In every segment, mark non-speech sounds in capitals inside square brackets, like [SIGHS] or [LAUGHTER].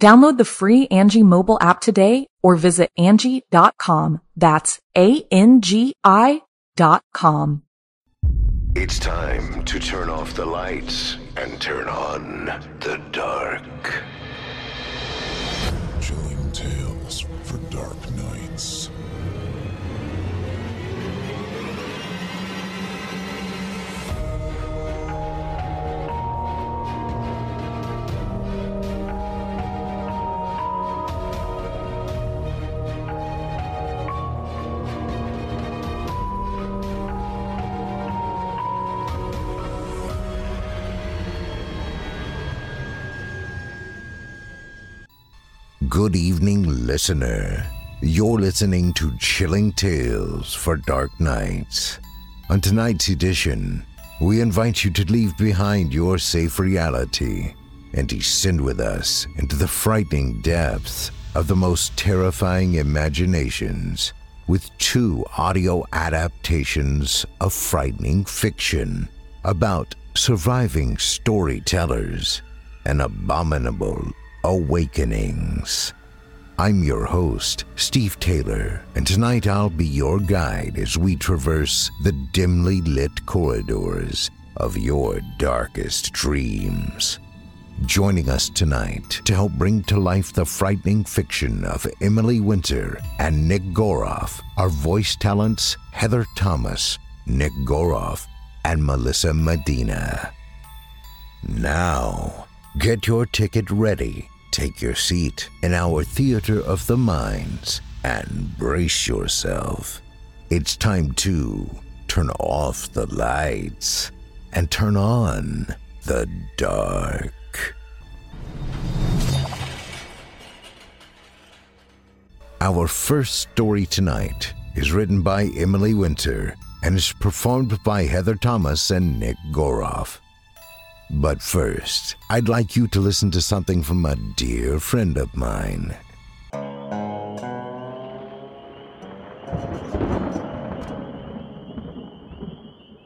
Download the free Angi mobile app today or visit Angi.com. That's A-N-G-I dot com. It's time to turn off the lights and turn on the dark. Good evening, listener. You're listening to Chilling Tales for Dark Nights. On tonight's edition, we invite you to leave behind your safe reality and descend with us into the frightening depths of the most terrifying imaginations with two audio adaptations of frightening fiction about surviving storytellers and abominable awakenings. I'm your host, Steve Taylor, and tonight I'll be your guide as we traverse the dimly lit corridors of your darkest dreams. Joining us tonight to help bring to life the frightening fiction of Emily Winter and Nick Goroff are voice talents Heather Thomas, Nick Goroff, and Melissa Medina. Now, get your ticket ready, take your seat in our theater of the minds, and brace yourself. It's time to turn off the lights and turn on the dark. Our first story tonight is written by Emily Winter and is performed by Heather Thomas and Nick Goroff. But first, I'd like you to listen to something from a dear friend of mine.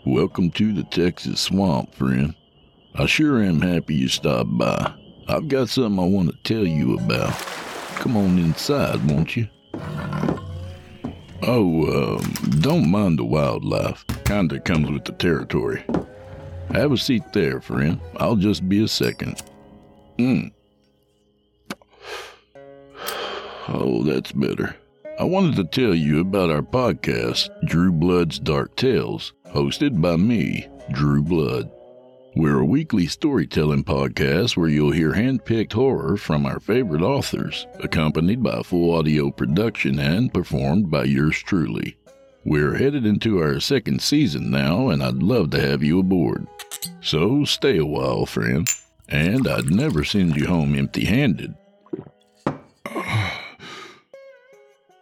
Welcome to the Texas Swamp, friend. I sure am happy you stopped by. I've got something I want to tell you about. Come on inside, won't you? Oh, um, don't mind the wildlife. Kinda comes with the territory. Have a seat there, friend. I'll just be a second. Hmm. Oh, that's better. I wanted to tell you about our podcast, Drew Blood's Dark Tales, hosted by me, Drew Blood. We're a weekly storytelling podcast where you'll hear hand-picked horror from our favorite authors, accompanied by full audio production and performed by yours truly. We're headed into our second season now, and I'd love to have you aboard. So stay a while, friend, and I'd never send you home empty-handed. [SIGHS]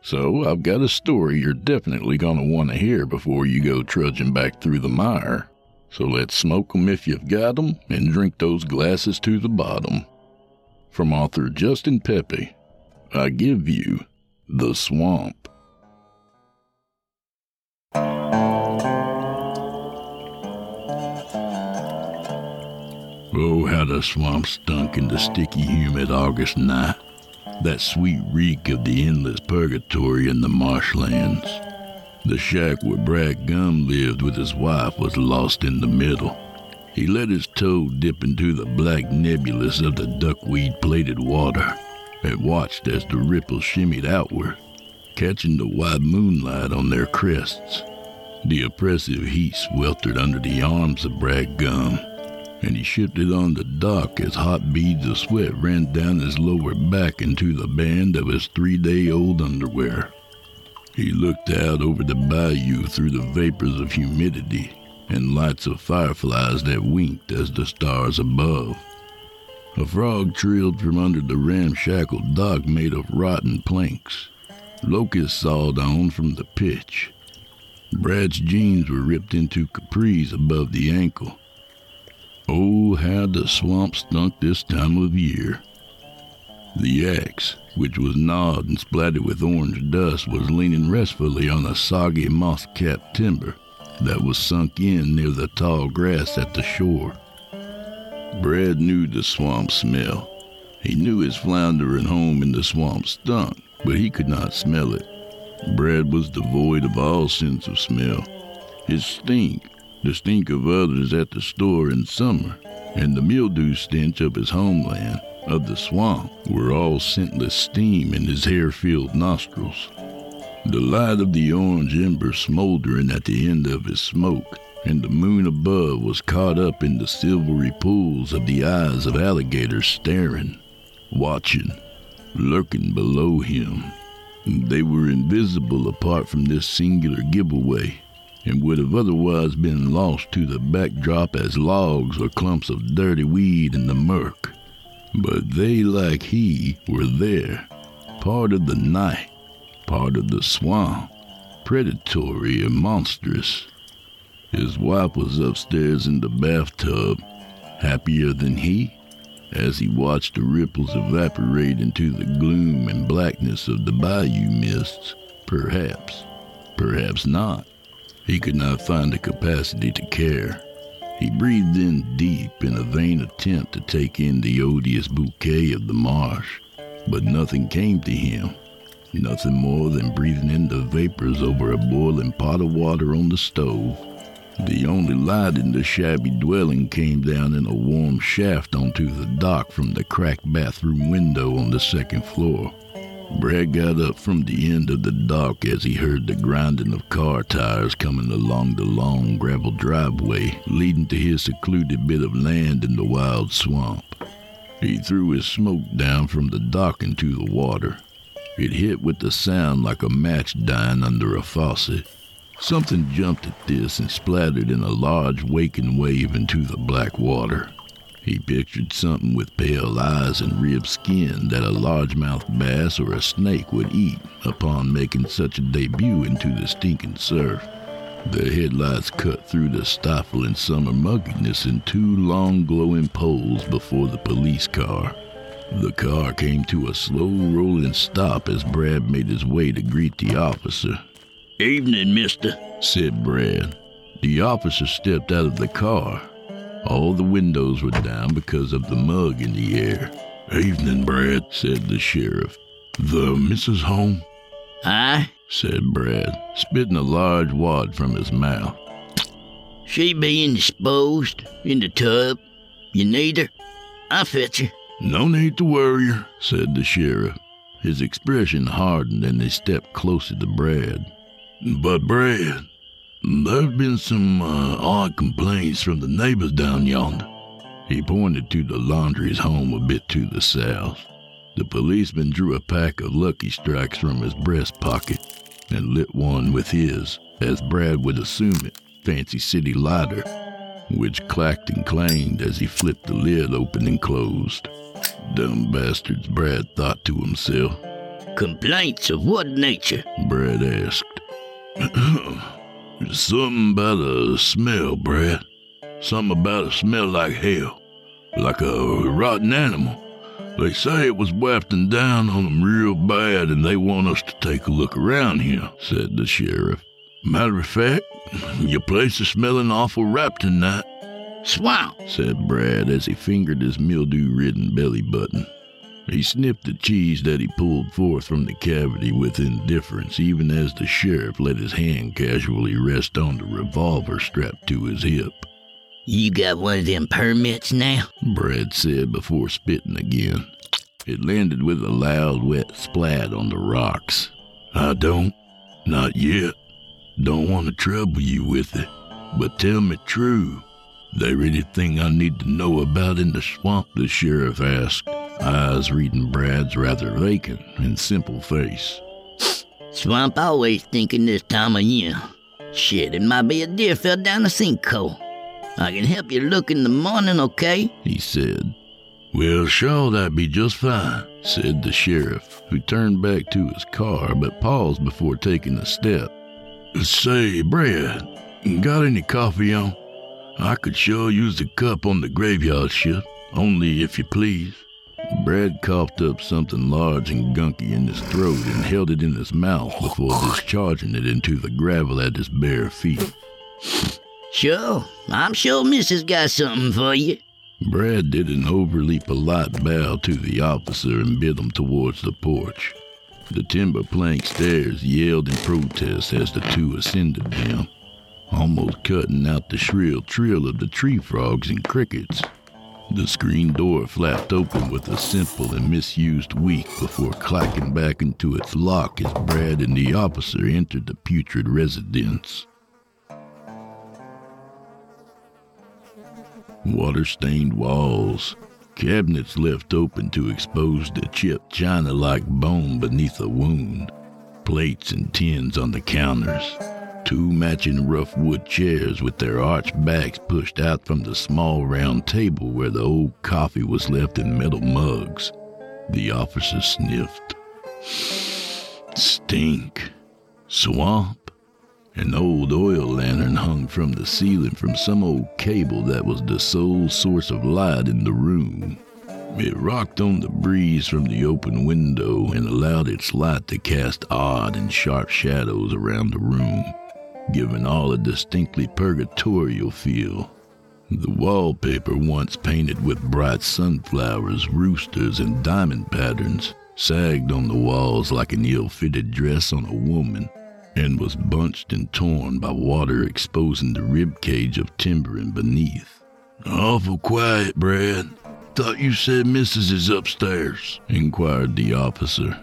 So I've got a story you're definitely gonna want to hear before you go trudging back through the mire. So let's smoke 'em if you've got 'em, and drink those glasses to the bottom. From author Justin Pepe, I give you The Swamp. Oh, how the swamp stunk in the sticky, humid August night. That sweet reek of the endless purgatory in the marshlands. The shack where Brad Gum lived with his wife was lost in the middle. He let his toe dip into the black nebulous of the duckweed plated water and watched as the ripples shimmied outward, catching the white moonlight on their crests. The oppressive heat sweltered under the arms of Brad Gum, and he shifted on the dock as hot beads of sweat ran down his lower back into the band of his three day old underwear. He looked out over the bayou through the vapors of humidity and lights of fireflies that winked as the stars above. A frog trilled from under the ramshackle dock made of rotten planks. Locusts sawed on from the pitch. Brad's jeans were ripped into capris above the ankle. Oh, how the swamp stunk this time of year. The axe, which was gnawed and splattered with orange dust, was leaning restfully on a soggy moss capped timber that was sunk in near the tall grass at the shore. Brad knew the swamp smell. He knew his floundering home in the swamp stunk, but he could not smell it. Brad was devoid of all sense of smell. His stink, the stink of others at the store in summer, and the mildew stench of his homeland, of the swamp, were all scentless steam in his hair filled nostrils. The light of the orange ember smoldering at the end of his smoke, and the moon above was caught up in the silvery pools of the eyes of alligators staring, watching, lurking below him. They were invisible apart from this singular giveaway, and would have otherwise been lost to the backdrop as logs or clumps of dirty weed in the murk. But they, like he, were there, part of the night, part of the swamp, predatory and monstrous. His wife was upstairs in the bathtub, happier than he, as he watched the ripples evaporate into the gloom and blackness of the bayou mists. Perhaps, perhaps not. He could not find the capacity to care. He breathed in deep in a vain attempt to take in the odious bouquet of the marsh, but nothing came to him. Nothing more than breathing in the vapors over a boiling pot of water on the stove. The only light in the shabby dwelling came down in a warm shaft onto the dock from the cracked bathroom window on the second floor. Brad got up from the end of the dock as he heard the grinding of car tires coming along the long gravel driveway leading to his secluded bit of land in the wild swamp. He threw his smoke down from the dock into the water. It hit with a sound like a match dying under a faucet. Something jumped at this and splattered in a large waking wave into the black water. He pictured something with pale eyes and ribbed skin that a largemouth bass or a snake would eat upon making such a debut into the stinking surf. The headlights cut through the stifling summer mugginess in two long glowing poles before the police car. The car came to a slow rolling stop as Brad made his way to greet the officer. Evening, mister, said Brad. The officer stepped out of the car. All the windows were down because of the mug in the air. Evening, Brad, said the sheriff. The missus home? Aye, said Brad, spitting a large wad from his mouth. She be indisposed in the tub. You need her? I'll fetch her. No need to worry her, said the sheriff. His expression hardened and he stepped closer to Brad. But, Brad, there've been some uh, odd complaints from the neighbors down yonder. He pointed to the Landry's home a bit to the south. The policeman drew a pack of Lucky Strikes from his breast pocket and lit one with his, as Brad would assume it, fancy city lighter, which clacked and clanged as he flipped the lid open and closed. Dumb bastards, Brad thought to himself. Complaints of what nature? Brad asked. [CLEARS THROAT] Something about a smell, Brad. Something about a smell like hell. Like a rotten animal. They say it was wafting down on them real bad and they want us to take a look around here, said the sheriff. Matter of fact, [LAUGHS] your place is smelling awful ripe tonight. Swamp, said Brad as he fingered his mildew ridden belly button. He snipped the cheese that he pulled forth from the cavity with indifference, even as the sheriff let his hand casually rest on the revolver strapped to his hip. You got one of them permits now? Brad said before spitting again. It landed with a loud, wet splat on the rocks. I don't. Not yet. Don't want to trouble you with it, but tell me true. There anything I need to know about in the swamp? The sheriff asked, eyes reading Brad's rather vacant and simple face. Swamp always thinking this time of year. Shit, it might be a deer fell down a sinkhole. I can help you look in the morning, okay? He said. Well, sure, that'd be just fine, said the sheriff, who turned back to his car but paused before taking a step. Say, Brad, got any coffee on? I could sure use a cup on the graveyard shift, only if you please. Brad coughed up something large and gunky in his throat and held it in his mouth before discharging it into the gravel at his bare feet. Sure, I'm sure Missus got something for you. Brad did an overly polite bow to the officer and bid him towards the porch. The timber plank stairs yelled in protest as the two ascended them, almost cutting out the shrill trill of the tree frogs and crickets. The screen door flapped open with a simple and misused week before clacking back into its lock as Brad and the officer entered the putrid residence. Water stained walls, cabinets left open to expose the chipped china like bone beneath a wound, plates and tins on the counters, two matching rough wood chairs with their arched backs pushed out from the small round table where the old coffee was left in metal mugs. The officer sniffed. Stink. Swamp. An old oil lantern hung from the ceiling from some old cable that was the sole source of light in the room. It rocked on the breeze from the open window and allowed its light to cast odd and sharp shadows around the room, giving all a distinctly purgatorial feel. The wallpaper, once painted with bright sunflowers, roosters, and diamond patterns, sagged on the walls like an ill fitted dress on a woman and was bunched and torn by water exposing the rib cage of timbering beneath. Awful quiet, Brad. Thought you said Mrs. is upstairs, inquired the officer.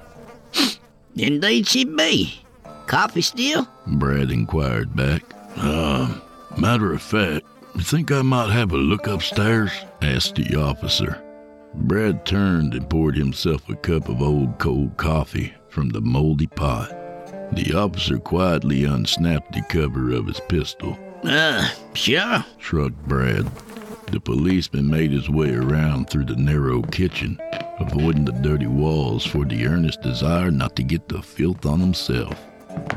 Indeed she be. Coffee still? Brad inquired back. Uh, matter of fact, you think I might have a look upstairs? asked the officer. Brad turned and poured himself a cup of old cold coffee from the moldy pot. The officer quietly unsnapped the cover of his pistol. Uh, sure. Shrugged Brad. The policeman made his way around through the narrow kitchen, avoiding the dirty walls for the earnest desire not to get the filth on himself.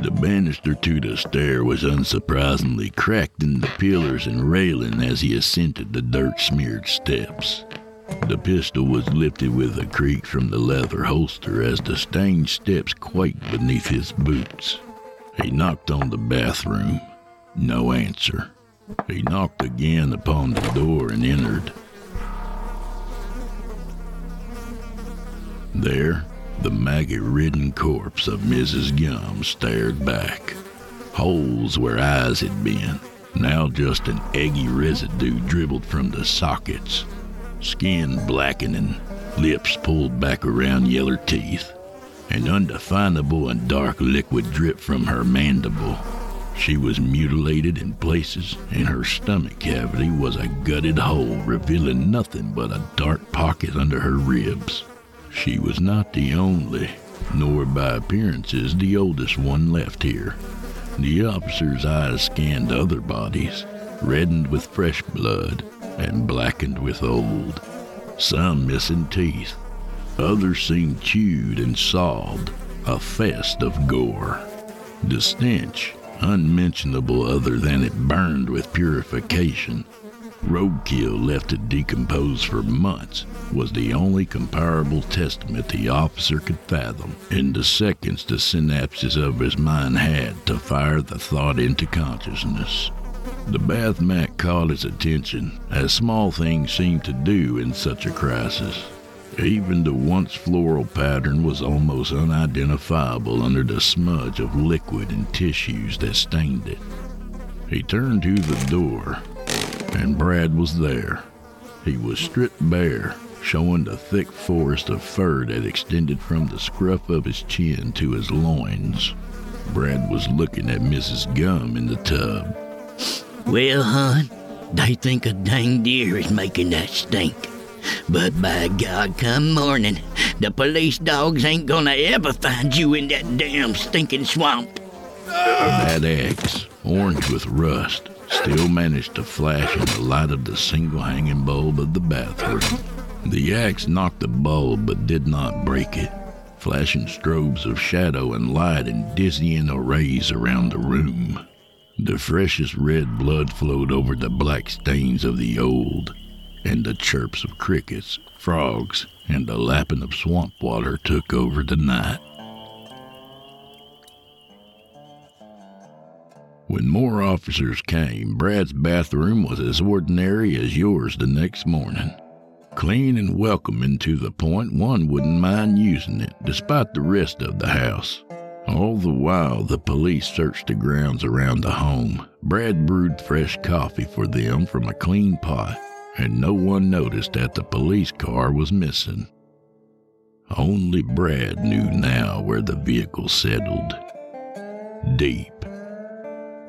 The banister to the stair was unsurprisingly cracked in the pillars and railing as he ascended the dirt smeared steps. The pistol was lifted with a creak from the leather holster as the stained steps quaked beneath his boots. He knocked on the bathroom. No answer. He knocked again upon the door and entered. There, the maggot ridden corpse of Mrs. Gum stared back. Holes where eyes had been, now just an eggy residue dribbled from the sockets skin blackening, lips pulled back around yeller teeth, an undefinable and dark liquid dripped from her mandible. She was mutilated in places, and her stomach cavity was a gutted hole revealing nothing but a dark pocket under her ribs. She was not the only, nor by appearances the oldest one left here. The officer's eyes scanned other bodies, reddened with fresh blood, and blackened with old. Some missing teeth. Others seemed chewed and sawed, a fest of gore. The stench, unmentionable other than it burned with purification. Roadkill left to decompose for months was the only comparable testament the officer could fathom in the seconds the synapses of his mind had to fire the thought into consciousness. The bath mat caught his attention, as small things seem to do in such a crisis. Even the once floral pattern was almost unidentifiable under the smudge of liquid and tissues that stained it. He turned to the door, and Brad was there. He was stripped bare, showing the thick forest of fur that extended from the scruff of his chin to his loins. Brad was looking at Mrs. Gum in the tub. Well, hon, they think a dang deer is making that stink. But by God, come morning, the police dogs ain't gonna ever find you in that damn stinking swamp. That axe, orange with rust, still managed to flash in the light of the single hanging bulb of the bathroom. The axe knocked the bulb but did not break it flashing strobes of shadow and light in dizzying arrays around the room. The freshest red blood flowed over the black stains of the old, and the chirps of crickets, frogs, and the lapping of swamp water took over the night. When more officers came, Brad's bathroom was as ordinary as yours the next morning. Clean and welcoming to the point one wouldn't mind using it, despite the rest of the house. All the while, the police searched the grounds around the home. Brad brewed fresh coffee for them from a clean pot, and no one noticed that the police car was missing. Only Brad knew now where the vehicle settled deep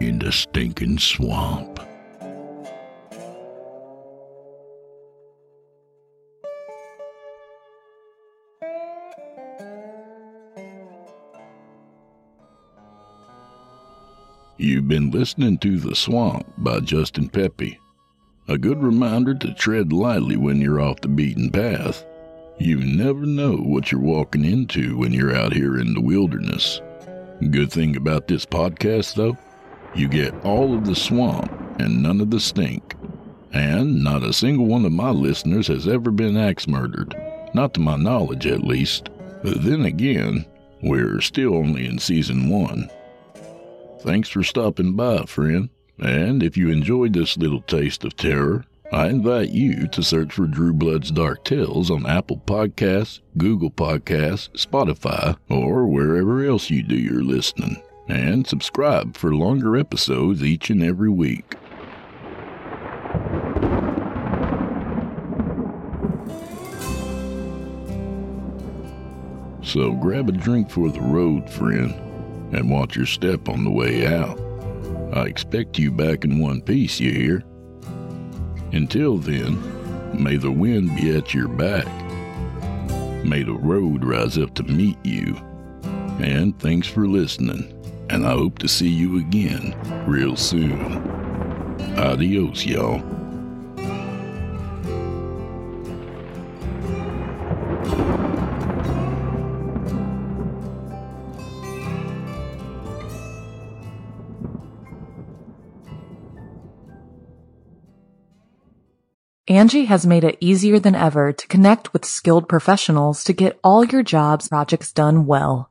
in the stinking swamp. You've been listening to The Swamp by Justin Peppy. A good reminder to tread lightly when you're off the beaten path. You never know what you're walking into when you're out here in the wilderness. Good thing about this podcast, though, you get all of the swamp and none of the stink. And not a single one of my listeners has ever been axe murdered. Not to my knowledge, at least. But then again, we're still only in season one. Thanks for stopping by, friend. And if you enjoyed this little taste of terror, I invite you to search for Drew Blood's Dark Tales on Apple Podcasts, Google Podcasts, Spotify, or wherever else you do your listening. And subscribe for longer episodes each and every week. So grab a drink for the road, friend and watch your step on the way out. I expect you back in one piece, you hear? Until then, may the wind be at your back. May the road rise up to meet you. And thanks for listening, and I hope to see you again real soon. Adios, y'all. Angi has made it easier than ever to connect with skilled professionals to get all your jobs projects done well.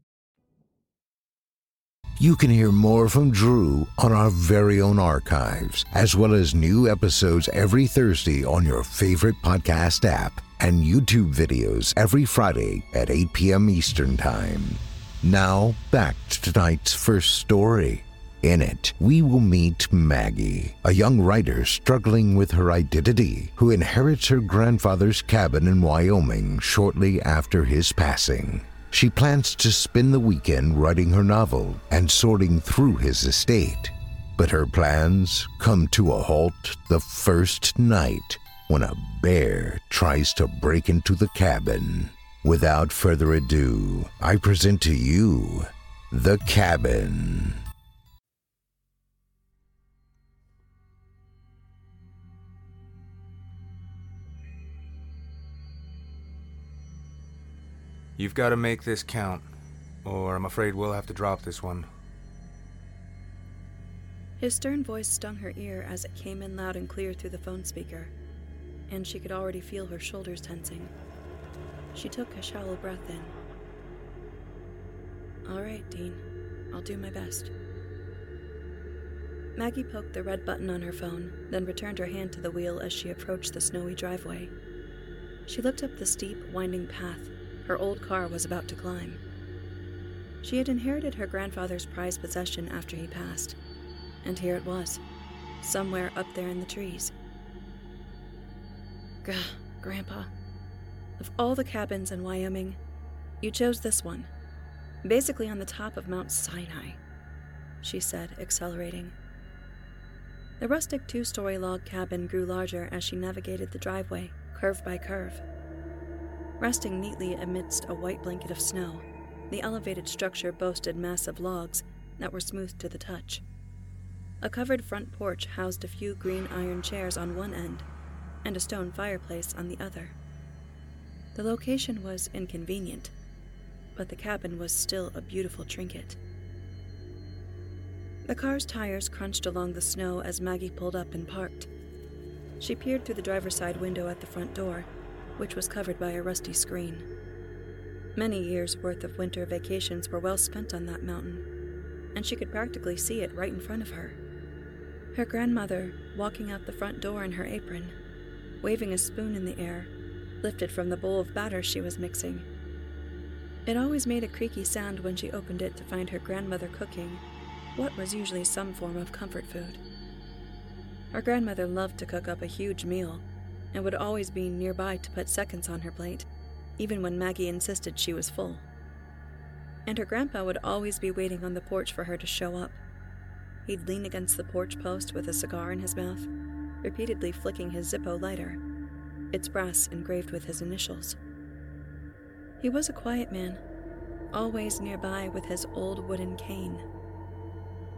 You can hear more from Drew on our very own archives, as well as new episodes every Thursday on your favorite podcast app and YouTube videos every Friday at 8 p.m. Eastern Time. Now, back to tonight's first story. In it, we will meet Maggie, a young writer struggling with her identity who inherits her grandfather's cabin in Wyoming shortly after his passing. She plans to spend the weekend writing her novel and sorting through his estate. But her plans come to a halt the first night when a bear tries to break into the cabin. Without further ado, I present to you The Cabin. You've got to make this count, or I'm afraid we'll have to drop this one. His stern voice stung her ear as it came in loud and clear through the phone speaker, and she could already feel her shoulders tensing. She took a shallow breath in. All right, Dean. I'll do my best. Maggie poked the red button on her phone, then returned her hand to the wheel as she approached the snowy driveway. She looked up the steep, winding path her old car was about to climb. She had inherited her grandfather's prized possession after he passed, and here it was, somewhere up there in the trees. Gah, Grandpa. Of all the cabins in Wyoming, you chose this one, basically on the top of Mount Sinai, she said, accelerating. The rustic two story log cabin grew larger as she navigated the driveway, curve by curve. Resting neatly amidst a white blanket of snow, the elevated structure boasted massive logs that were smooth to the touch. A covered front porch housed a few green iron chairs on one end and a stone fireplace on the other. The location was inconvenient, but the cabin was still a beautiful trinket. The car's tires crunched along the snow as Maggie pulled up and parked. She peered through the driver's side window at the front door, which was covered by a rusty screen. Many years' worth of winter vacations were well spent on that mountain, and she could practically see it right in front of her. Her grandmother, walking out the front door in her apron, waving a spoon in the air, lifted from the bowl of batter she was mixing. It always made a creaky sound when she opened it to find her grandmother cooking what was usually some form of comfort food. Her grandmother loved to cook up a huge meal and would always be nearby to put seconds on her plate, even when Maggie insisted she was full. And her grandpa would always be waiting on the porch for her to show up. He'd lean against the porch post with a cigar in his mouth, repeatedly flicking his Zippo lighter, its brass engraved with his initials. He was a quiet man, always nearby with his old wooden cane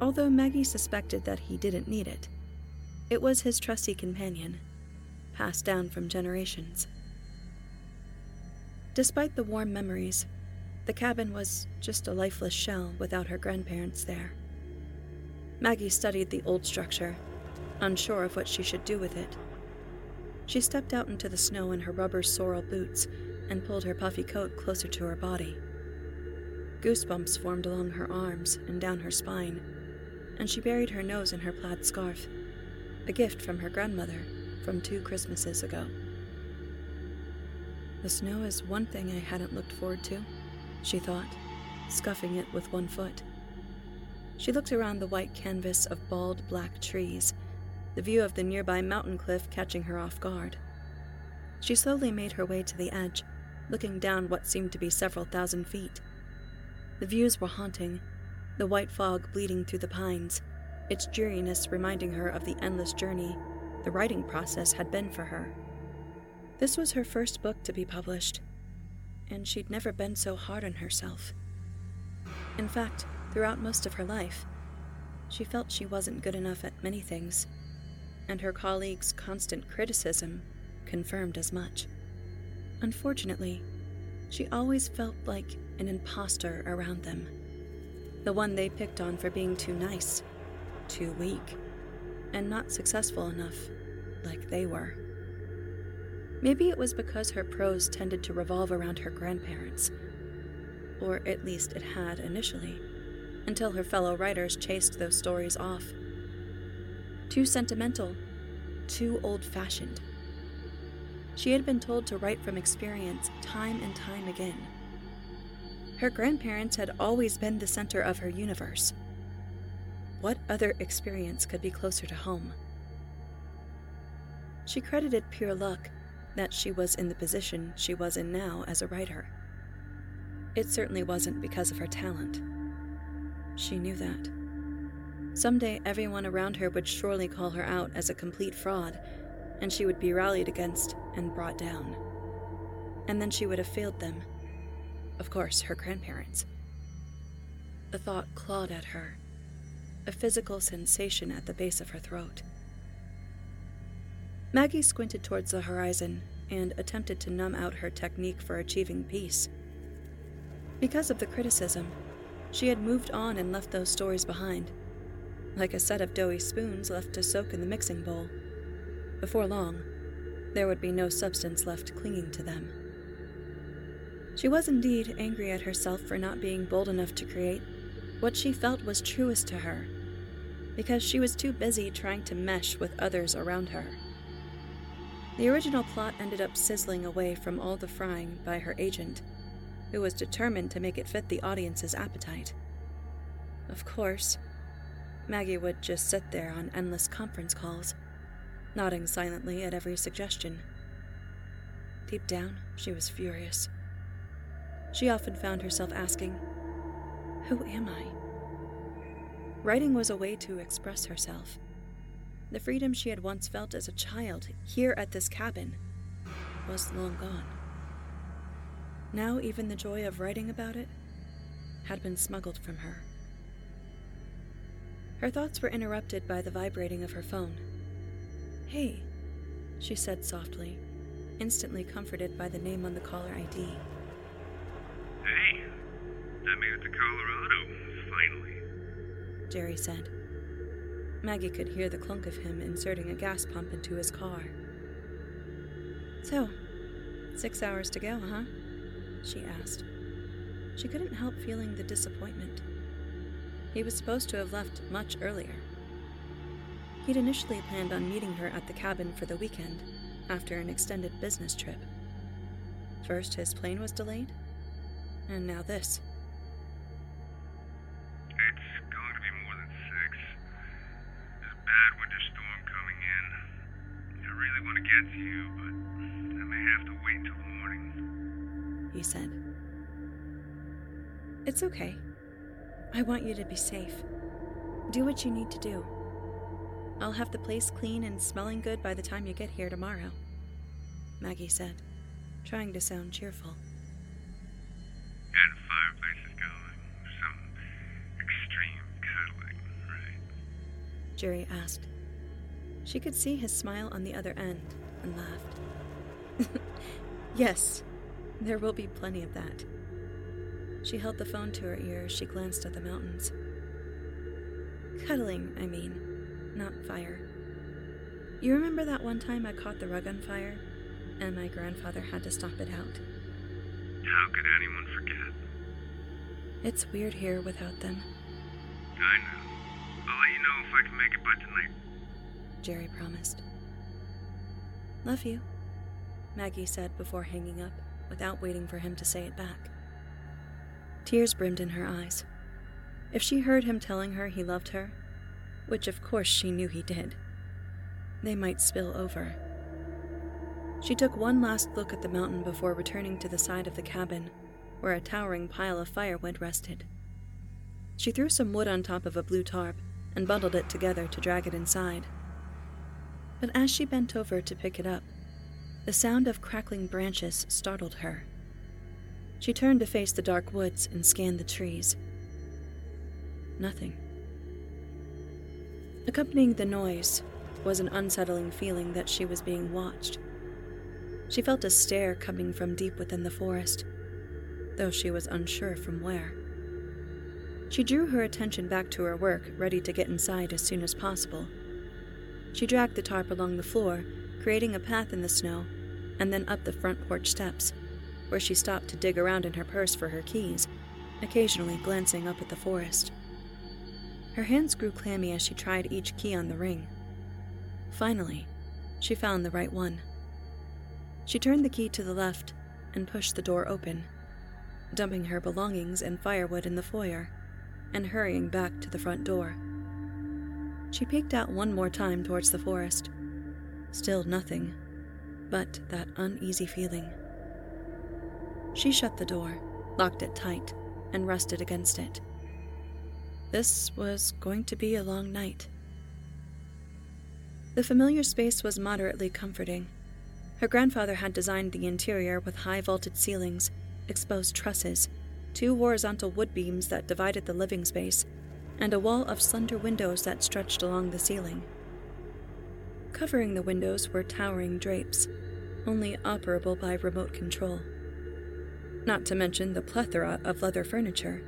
although Maggie suspected that he didn't need it. It was his trusty companion, passed down from generations. Despite the warm memories, the cabin was just a lifeless shell without her grandparents there. Maggie studied the old structure, unsure of what she should do with it. She stepped out into the snow in her rubber Sorel boots and pulled her puffy coat closer to her body. Goosebumps formed along her arms and down her spine and she buried her nose in her plaid scarf, a gift from her grandmother from two Christmases ago. The snow is one thing I hadn't looked forward to, she thought, scuffing it with one foot. She looked around the white canvas of bald black trees, the view of the nearby mountain cliff catching her off guard. She slowly made her way to the edge, looking down what seemed to be several thousand feet. The views were haunting, the white fog bleeding through the pines, its dreariness reminding her of the endless journey the writing process had been for her. This was her first book to be published, and she'd never been so hard on herself. In fact, throughout most of her life, she felt she wasn't good enough at many things, and her colleagues' constant criticism confirmed as much. Unfortunately, she always felt like an impostor around them the one they picked on for being too nice, too weak, and not successful enough, like they were. Maybe it was because her prose tended to revolve around her grandparents, or at least it had initially, until her fellow writers chased those stories off. Too sentimental, too old fashioned. She had been told to write from experience time and time again her grandparents had always been the center of her universe. What other experience could be closer to home? She credited pure luck that she was in the position she was in now as a writer. It certainly wasn't because of her talent. She knew that. Someday everyone around her would surely call her out as a complete fraud, and she would be rallied against and brought down. And then she would have failed them of course, her grandparents. The thought clawed at her, a physical sensation at the base of her throat. Maggie squinted towards the horizon and attempted to numb out her technique for achieving peace. Because of the criticism, she had moved on and left those stories behind, like a set of doughy spoons left to soak in the mixing bowl. Before long, there would be no substance left clinging to them. She was indeed angry at herself for not being bold enough to create what she felt was truest to her, because she was too busy trying to mesh with others around her. The original plot ended up sizzling away from all the frying by her agent, who was determined to make it fit the audience's appetite. Of course, Maggie would just sit there on endless conference calls, nodding silently at every suggestion. Deep down, she was furious. She often found herself asking, Who am I? Writing was a way to express herself. The freedom she had once felt as a child here at this cabin was long gone. Now, even the joy of writing about it had been smuggled from her. Her thoughts were interrupted by the vibrating of her phone. Hey, she said softly, instantly comforted by the name on the caller ID. Hey, I made it to Colorado, finally. Jerry said. Maggie could hear the clunk of him inserting a gas pump into his car. So, six hours to go, huh? She asked. She couldn't help feeling the disappointment. He was supposed to have left much earlier. He'd initially planned on meeting her at the cabin for the weekend, after an extended business trip. First, his plane was delayed, and now this. It's bad winter storm coming in. I really want to get to you, but I may have to wait until the morning. He said. It's okay. I want you to be safe. Do what you need to do. I'll have the place clean and smelling good by the time you get here tomorrow, Maggie said, trying to sound cheerful. And the fireplace is going. Some extreme cuddling, right? Jerry asked. She could see his smile on the other end and laughed. [LAUGHS] yes, there will be plenty of that. She held the phone to her ear as she glanced at the mountains. Cuddling, I mean, not fire. You remember that one time I caught the rug on fire and my grandfather had to stop it out? How could anyone forget? It's weird here without them, I know. Know if I can make it by tonight. Jerry promised. Love you, Maggie said before hanging up, without waiting for him to say it back. Tears brimmed in her eyes. If she heard him telling her he loved her, which of course she knew he did, they might spill over. She took one last look at the mountain before returning to the side of the cabin, where a towering pile of firewood rested. She threw some wood on top of a blue tarp and bundled it together to drag it inside. But as she bent over to pick it up, the sound of crackling branches startled her. She turned to face the dark woods and scanned the trees. Nothing. Accompanying the noise was an unsettling feeling that she was being watched. She felt a stare coming from deep within the forest, though she was unsure from where. She drew her attention back to her work, ready to get inside as soon as possible. She dragged the tarp along the floor, creating a path in the snow, and then up the front porch steps, where she stopped to dig around in her purse for her keys, occasionally glancing up at the forest. Her hands grew clammy as she tried each key on the ring. Finally, she found the right one. She turned the key to the left and pushed the door open, dumping her belongings and firewood in the foyer and hurrying back to the front door. She peeked out one more time towards the forest. Still nothing, but that uneasy feeling. She shut the door, locked it tight, and rested against it. This was going to be a long night. The familiar space was moderately comforting. Her grandfather had designed the interior with high vaulted ceilings, exposed trusses, two horizontal wood beams that divided the living space, and a wall of slender windows that stretched along the ceiling. Covering the windows were towering drapes, only operable by remote control. not to mention the plethora of leather furniture,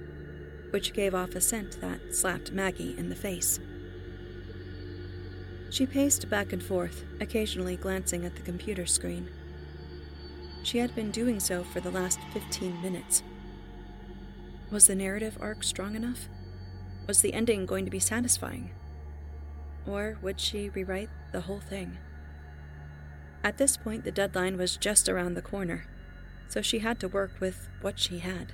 which gave off a scent that slapped Maggie in the face. She paced back and forth, occasionally glancing at the computer screen. She had been doing so for the last 15 minutes. Was the narrative arc strong enough? Was the ending going to be satisfying? Or would she rewrite the whole thing? At this point, the deadline was just around the corner, so she had to work with what she had.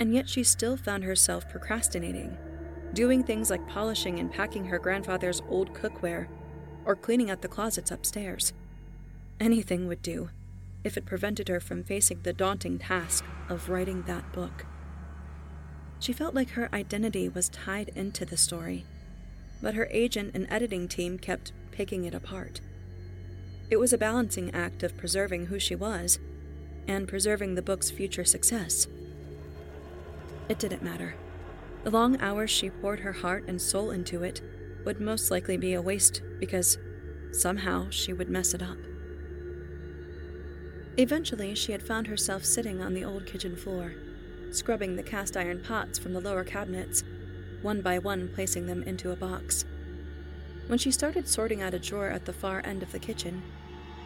And yet she still found herself procrastinating, doing things like polishing and packing her grandfather's old cookware, or cleaning out the closets upstairs. Anything would do, if it prevented her from facing the daunting task of writing that book. She felt like her identity was tied into the story, but her agent and editing team kept picking it apart. It was a balancing act of preserving who she was and preserving the book's future success. It didn't matter. The long hours she poured her heart and soul into it would most likely be a waste because somehow she would mess it up. Eventually, she had found herself sitting on the old kitchen floor, scrubbing the cast iron pots from the lower cabinets, one by one placing them into a box. When she started sorting out a drawer at the far end of the kitchen,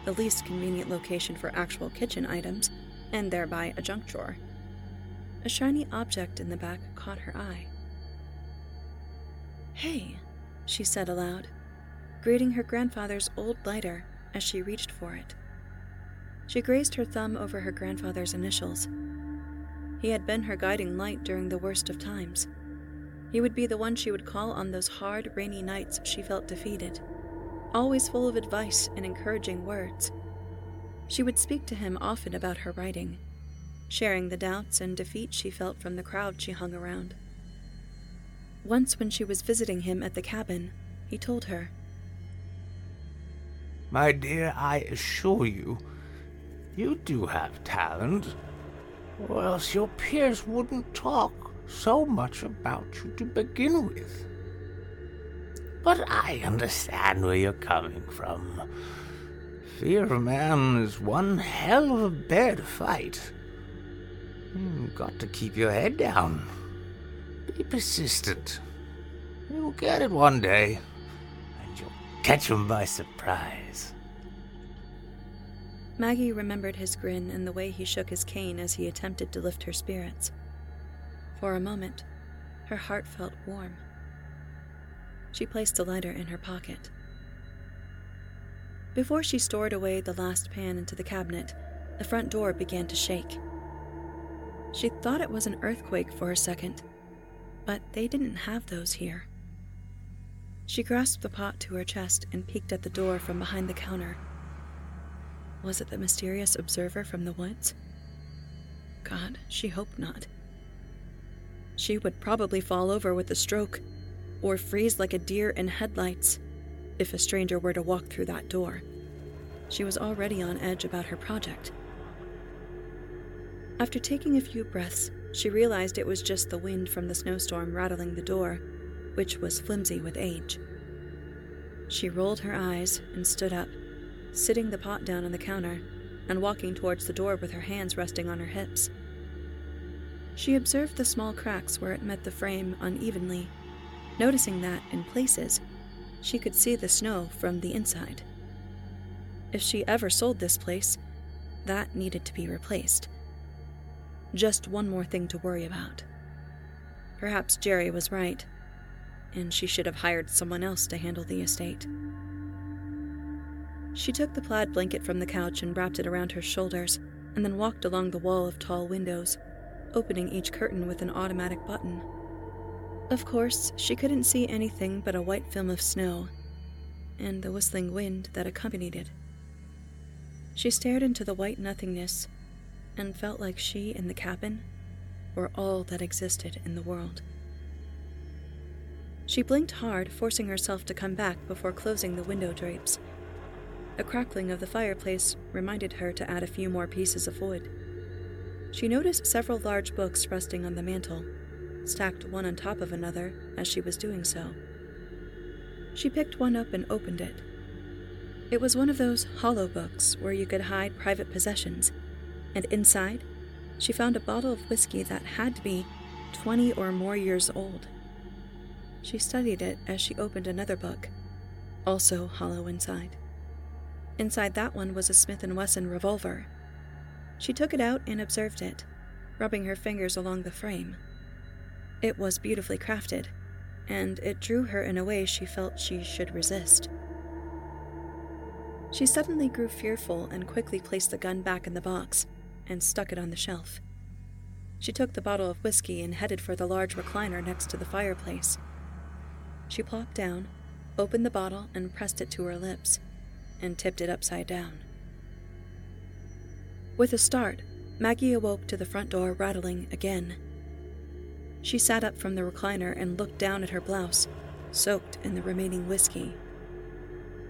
the least convenient location for actual kitchen items, and thereby a junk drawer, a shiny object in the back caught her eye. Hey, she said aloud, greeting her grandfather's old lighter as she reached for it. She grazed her thumb over her grandfather's initials. He had been her guiding light during the worst of times. He would be the one she would call on those hard, rainy nights she felt defeated, always full of advice and encouraging words. She would speak to him often about her writing, sharing the doubts and defeat she felt from the crowd she hung around. Once, when she was visiting him at the cabin, he told her, My dear, I assure you, you do have talent, or else your peers wouldn't talk so much about you to begin with. But I understand where you're coming from. Fear of man is one hell of a bear to fight. You've got to keep your head down. Be persistent. You'll get it one day, and you'll catch 'em by surprise. Maggie remembered his grin and the way he shook his cane as he attempted to lift her spirits. For a moment, her heart felt warm. She placed the lighter in her pocket. Before she stored away the last pan into the cabinet, the front door began to shake. She thought it was an earthquake for a second, but they didn't have those here. She grasped the pot to her chest and peeked at the door from behind the counter. Was it the mysterious observer from the woods? God, she hoped not. She would probably fall over with a stroke, or freeze like a deer in headlights, if a stranger were to walk through that door. She was already on edge about her project. After taking a few breaths, she realized it was just the wind from the snowstorm rattling the door, which was flimsy with age. She rolled her eyes and stood up, sitting the pot down on the counter and walking towards the door with her hands resting on her hips. She observed the small cracks where it met the frame unevenly, noticing that, in places, she could see the snow from the inside. If she ever sold this place, that needed to be replaced. Just one more thing to worry about. Perhaps Jerry was right, and she should have hired someone else to handle the estate. She took the plaid blanket from the couch and wrapped it around her shoulders, and then walked along the wall of tall windows, opening each curtain with an automatic button. Of course, she couldn't see anything but a white film of snow, and the whistling wind that accompanied it. She stared into the white nothingness and felt like she and the cabin were all that existed in the world. She blinked hard, forcing herself to come back before closing the window drapes. The crackling of the fireplace reminded her to add a few more pieces of wood. She noticed several large books resting on the mantel, stacked one on top of another as she was doing so. She picked one up and opened it. It was one of those hollow books where you could hide private possessions, and inside she found a bottle of whiskey that had to be 20 or more years old. She studied it as she opened another book, also hollow inside. Inside that one was a Smith & Wesson revolver. She took it out and observed it, rubbing her fingers along the frame. It was beautifully crafted, and it drew her in a way she felt she should resist. She suddenly grew fearful and quickly placed the gun back in the box and stuck it on the shelf. She took the bottle of whiskey and headed for the large recliner next to the fireplace. She plopped down, opened the bottle, and pressed it to her lips, and tipped it upside down. With a start, Maggie awoke to the front door rattling again. She sat up from the recliner and looked down at her blouse, soaked in the remaining whiskey.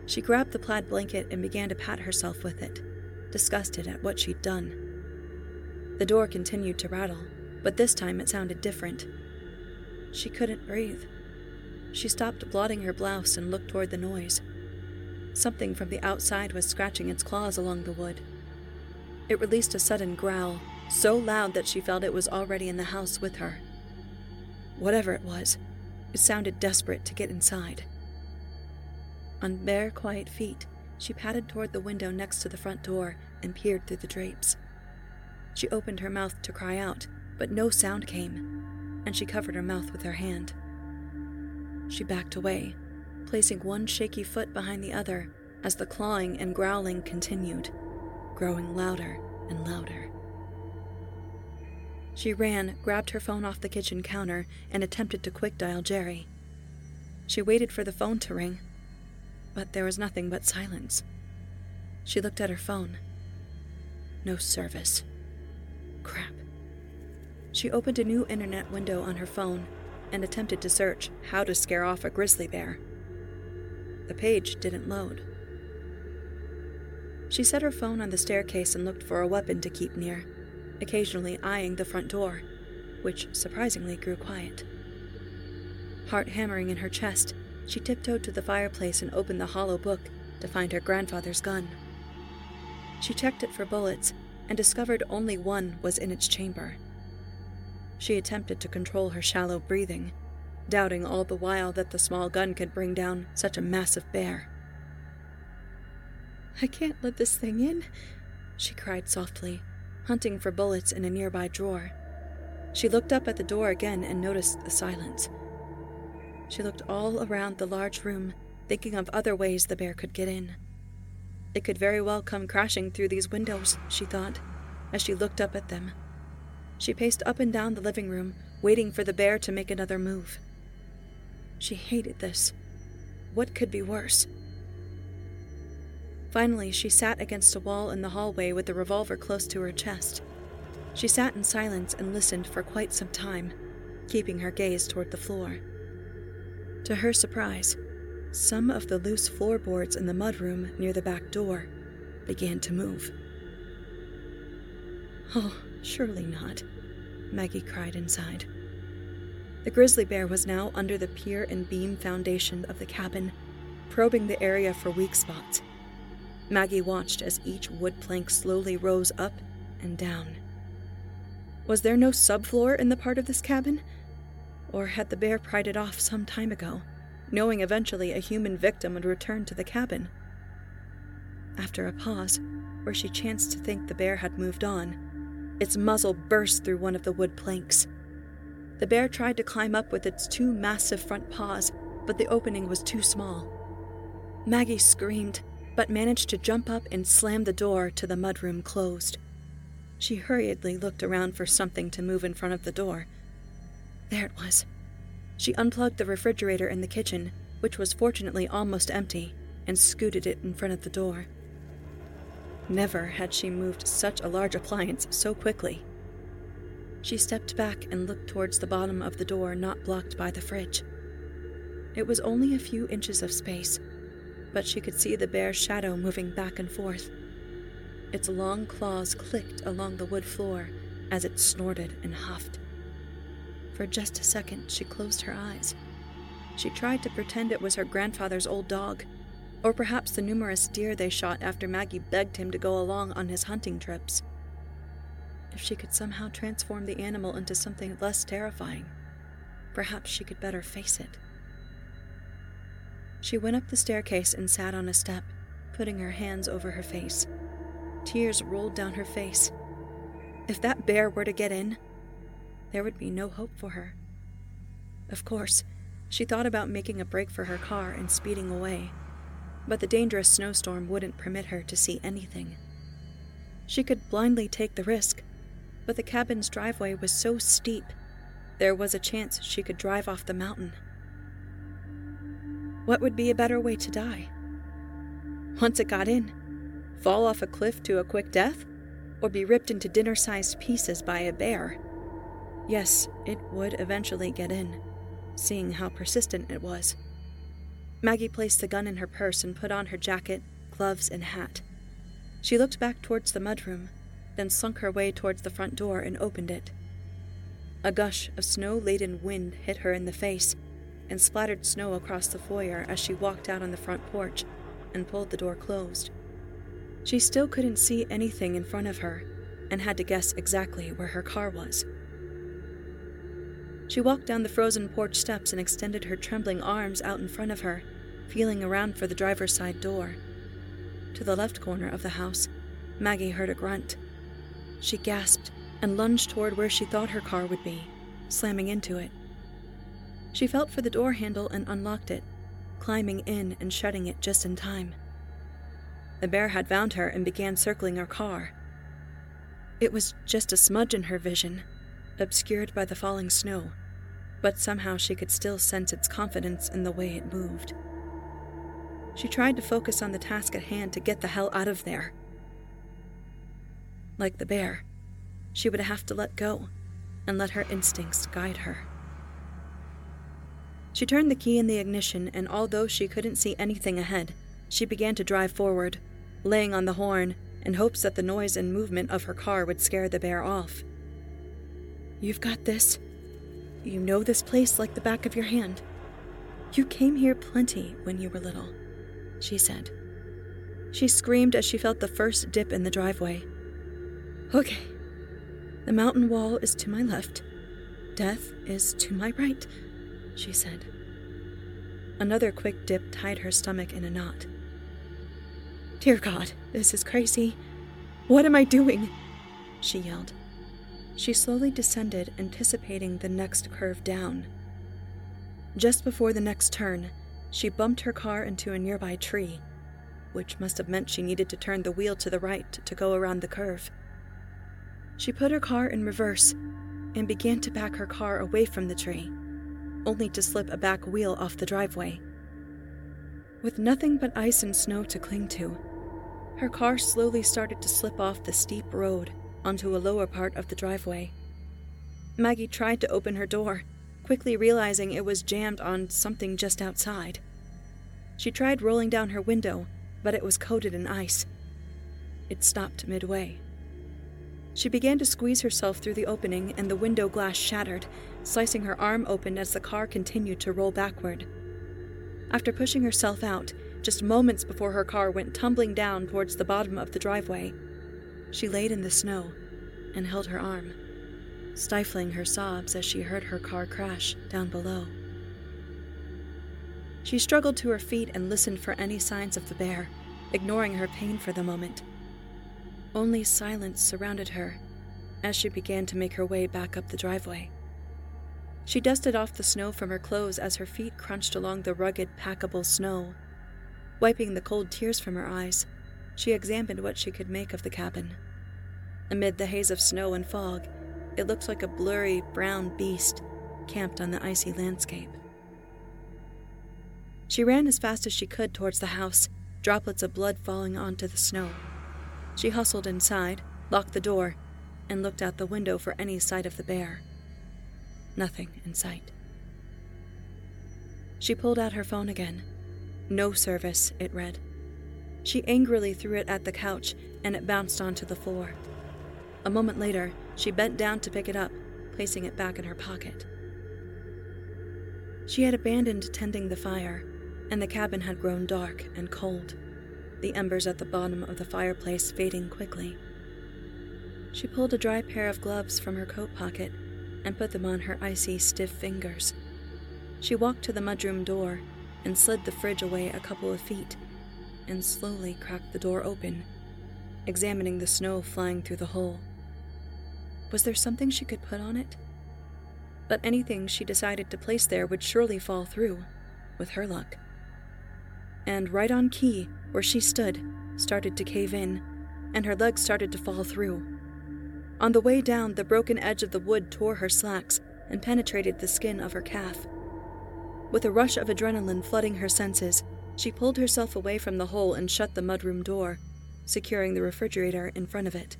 She grabbed the plaid blanket and began to pat herself with it, disgusted at what she'd done. The door continued to rattle, but this time it sounded different. She couldn't breathe. She stopped blotting her blouse and looked toward the noise. Something from the outside was scratching its claws along the wood. It released a sudden growl, so loud that she felt it was already in the house with her. Whatever it was, it sounded desperate to get inside. On bare, quiet feet, she padded toward the window next to the front door and peered through the drapes. She opened her mouth to cry out, but no sound came, and she covered her mouth with her hand. She backed away, placing one shaky foot behind the other as the clawing and growling continued, growing louder and louder. She ran, grabbed her phone off the kitchen counter, and attempted to quick dial Jerry. She waited for the phone to ring, but there was nothing but silence. She looked at her phone. No service. Crap. She opened a new internet window on her phone and attempted to search how to scare off a grizzly bear. The page didn't load. She set her phone on the staircase and looked for a weapon to keep near, occasionally eyeing the front door, which surprisingly grew quiet. Heart hammering in her chest, she tiptoed to the fireplace and opened the hollow book to find her grandfather's gun. She checked it for bullets and discovered only one was in its chamber. She attempted to control her shallow breathing, doubting all the while that the small gun could bring down such a massive bear. I can't let this thing in, she cried softly, hunting for bullets in a nearby drawer. She looked up at the door again and noticed the silence. She looked all around the large room, thinking of other ways the bear could get in. It could very well come crashing through these windows, she thought, as she looked up at them. She paced up and down the living room, waiting for the bear to make another move. She hated this. What could be worse? Finally, she sat against a wall in the hallway with the revolver close to her chest. She sat in silence and listened for quite some time, keeping her gaze toward the floor. To her surprise, some of the loose floorboards in the mudroom near the back door began to move. Oh, surely not, Maggie cried inside. The grizzly bear was now under the pier and beam foundation of the cabin, probing the area for weak spots. Maggie watched as each wood plank slowly rose up and down. Was there no subfloor in the part of this cabin? Or had the bear pried it off some time ago, knowing eventually a human victim would return to the cabin? After a pause, where she chanced to think the bear had moved on, its muzzle burst through one of the wood planks. The bear tried to climb up with its two massive front paws, but the opening was too small. Maggie screamed, but managed to jump up and slam the door to the mudroom closed. She hurriedly looked around for something to move in front of the door, there it was. She unplugged the refrigerator in the kitchen, which was fortunately almost empty, and scooted it in front of the door. Never had she moved such a large appliance so quickly. She stepped back and looked towards the bottom of the door not blocked by the fridge. It was only a few inches of space, but she could see the bear's shadow moving back and forth. Its long claws clicked along the wood floor as it snorted and huffed. For just a second, she closed her eyes. She tried to pretend it was her grandfather's old dog, or perhaps the numerous deer they shot after Maggie begged him to go along on his hunting trips. If she could somehow transform the animal into something less terrifying, perhaps she could better face it. She went up the staircase and sat on a step, putting her hands over her face. Tears rolled down her face. If that bear were to get in, there would be no hope for her. Of course, she thought about making a break for her car and speeding away, but the dangerous snowstorm wouldn't permit her to see anything. She could blindly take the risk, but the cabin's driveway was so steep, there was a chance she could drive off the mountain. What would be a better way to die? Once it got in, fall off a cliff to a quick death, or be ripped into dinner sized pieces by a bear? Yes, it would eventually get in, seeing how persistent it was. Maggie placed the gun in her purse and put on her jacket, gloves, and hat. She looked back towards the mudroom, then slunk her way towards the front door and opened it. A gush of snow laden wind hit her in the face and splattered snow across the foyer as she walked out on the front porch and pulled the door closed. She still couldn't see anything in front of her and had to guess exactly where her car was. She walked down the frozen porch steps and extended her trembling arms out in front of her, feeling around for the driver's side door. To the left corner of the house, Maggie heard a grunt. She gasped and lunged toward where she thought her car would be, slamming into it. She felt for the door handle and unlocked it, climbing in and shutting it just in time. The bear had found her and began circling her car. It was just a smudge in her vision, obscured by the falling snow, but somehow she could still sense its confidence in the way it moved. She tried to focus on the task at hand to get the hell out of there. Like the bear, she would have to let go and let her instincts guide her. She turned the key in the ignition, and although she couldn't see anything ahead, she began to drive forward, laying on the horn in hopes that the noise and movement of her car would scare the bear off. You've got this. You know this place like the back of your hand. You came here plenty when you were little, she said. She screamed as she felt the first dip in the driveway. Okay. The mountain wall is to my left. Death is to my right she said. Another quick dip tied her stomach in a knot. Dear God, this is crazy. What am I doing? she yelled. She slowly descended, anticipating the next curve down. Just before the next turn, she bumped her car into a nearby tree, which must have meant she needed to turn the wheel to the right to go around the curve. She put her car in reverse and began to back her car away from the tree only to slip a back wheel off the driveway. With nothing but ice and snow to cling to, her car slowly started to slip off the steep road onto a lower part of the driveway. Maggie tried to open her door, quickly realizing it was jammed on something just outside. She tried rolling down her window, but it was coated in ice. It stopped midway. She began to squeeze herself through the opening, and the window glass shattered, slicing her arm open as the car continued to roll backward. After pushing herself out, just moments before her car went tumbling down towards the bottom of the driveway, she laid in the snow and held her arm, stifling her sobs as she heard her car crash down below. She struggled to her feet and listened for any signs of the bear, ignoring her pain for the moment. Only silence surrounded her as she began to make her way back up the driveway. She dusted off the snow from her clothes as her feet crunched along the rugged, packable snow. Wiping the cold tears from her eyes, she examined what she could make of the cabin. Amid the haze of snow and fog, it looked like a blurry, brown beast camped on the icy landscape. She ran as fast as she could towards the house, droplets of blood falling onto the snow. She hustled inside, locked the door, and looked out the window for any sight of the bear. Nothing in sight. She pulled out her phone again. No service, it read. She angrily threw it at the couch, and it bounced onto the floor. A moment later, she bent down to pick it up, placing it back in her pocket. She had abandoned tending the fire, and the cabin had grown dark and cold, the embers at the bottom of the fireplace fading quickly. She pulled a dry pair of gloves from her coat pocket and put them on her icy, stiff fingers. She walked to the mudroom door and slid the fridge away a couple of feet and slowly cracked the door open, examining the snow flying through the hole. Was there something she could put on it? But anything she decided to place there would surely fall through, with her luck. And right on key, where she stood, started to cave in, and her legs started to fall through. On the way down, the broken edge of the wood tore her slacks and penetrated the skin of her calf. With a rush of adrenaline flooding her senses, she pulled herself away from the hole and shut the mudroom door, securing the refrigerator in front of it.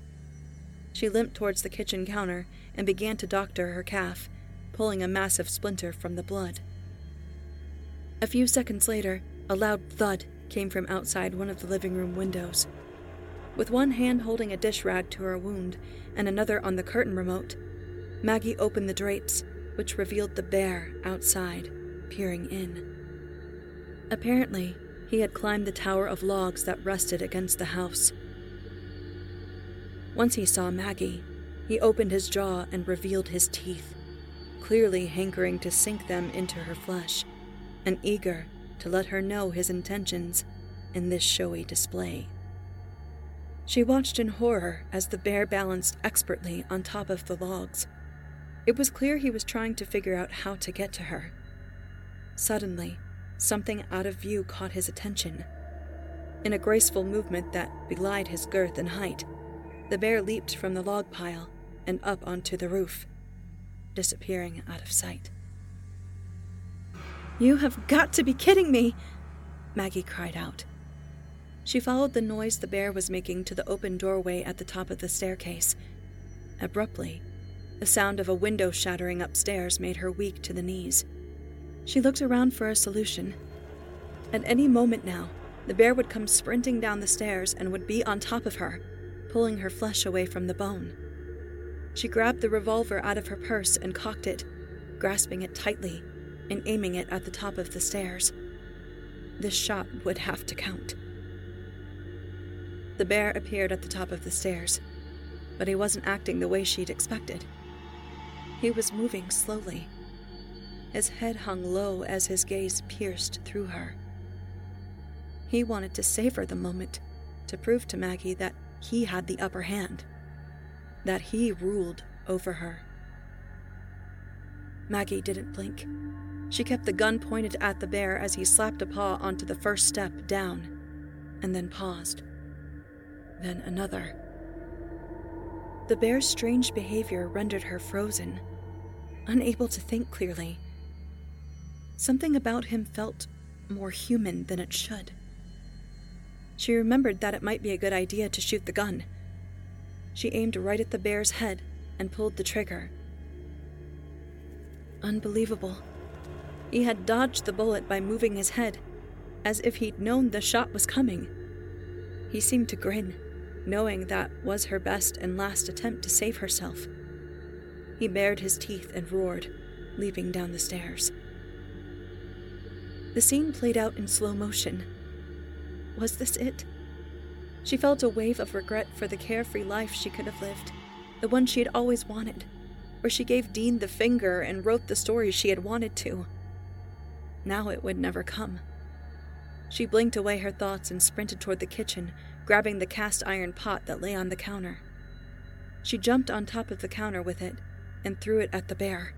She limped towards the kitchen counter and began to doctor her calf, pulling a massive splinter from the blood. A few seconds later, a loud thud came from outside one of the living room windows. With one hand holding a dish rag to her wound and another on the curtain remote, Maggie opened the drapes, which revealed the bear outside, peering in. Apparently, he had climbed the tower of logs that rested against the house. Once he saw Maggie, he opened his jaw and revealed his teeth, clearly hankering to sink them into her flesh, and eager to let her know his intentions in this showy display. She watched in horror as the bear balanced expertly on top of the logs. It was clear he was trying to figure out how to get to her. Suddenly, something out of view caught his attention. In a graceful movement that belied his girth and height, the bear leaped from the log pile and up onto the roof, disappearing out of sight. You have got to be kidding me! Maggie cried out. She followed the noise the bear was making to the open doorway at the top of the staircase. Abruptly, the sound of a window shattering upstairs made her weak to the knees. She looked around for a solution. At any moment now, the bear would come sprinting down the stairs and would be on top of her, pulling her flesh away from the bone. She grabbed the revolver out of her purse and cocked it, grasping it tightly and aiming it at the top of the stairs. This shot would have to count. The bear appeared at the top of the stairs, but he wasn't acting the way she'd expected. He was moving slowly. His head hung low as his gaze pierced through her. He wanted to savor the moment, to prove to Maggie that he had the upper hand, that he ruled over her. Maggie didn't blink. She kept the gun pointed at the bear as he slapped a paw onto the first step down, and then paused. Then another. The bear's strange behavior rendered her frozen, unable to think clearly. Something about him felt more human than it should. She remembered that it might be a good idea to shoot the gun. She aimed right at the bear's head and pulled the trigger. Unbelievable. He had dodged the bullet by moving his head, as if he'd known the shot was coming. He seemed to grin, knowing that was her best and last attempt to save herself. He bared his teeth and roared, leaping down the stairs. The scene played out in slow motion. Was this it? She felt a wave of regret for the carefree life she could have lived, the one she had always wanted, where she gave Dean the finger and wrote the stories she had wanted to. Now it would never come. She blinked away her thoughts and sprinted toward the kitchen, grabbing the cast iron pot that lay on the counter. She jumped on top of the counter with it and threw it at the bear.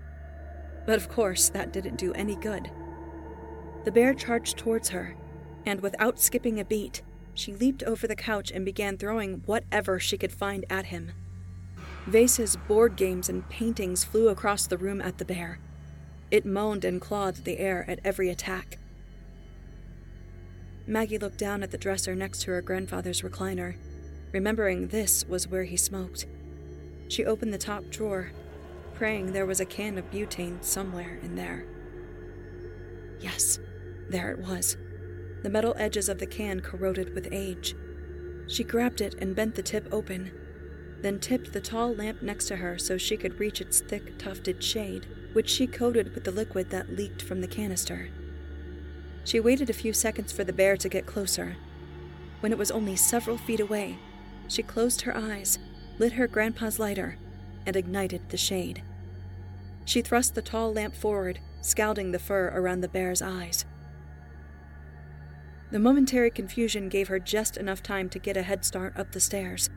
But of course, that didn't do any good. The bear charged towards her, and without skipping a beat, she leaped over the couch and began throwing whatever she could find at him. Vases, board games, and paintings flew across the room at the bear, it moaned and clawed the air at every attack. Maggie looked down at the dresser next to her grandfather's recliner, remembering this was where he smoked. She opened the top drawer, praying there was a can of butane somewhere in there. Yes, there it was. The metal edges of the can corroded with age. She grabbed it and bent the tip open, then tipped the tall lamp next to her so she could reach its thick, tufted shade which she coated with the liquid that leaked from the canister. She waited a few seconds for the bear to get closer. When it was only several feet away, she closed her eyes lit her grandpa's lighter, and ignited the shade. She thrust the tall lamp forward, scalding the fur around the bear's eyes. The momentary confusion gave her just enough time to get a head start up the stairs.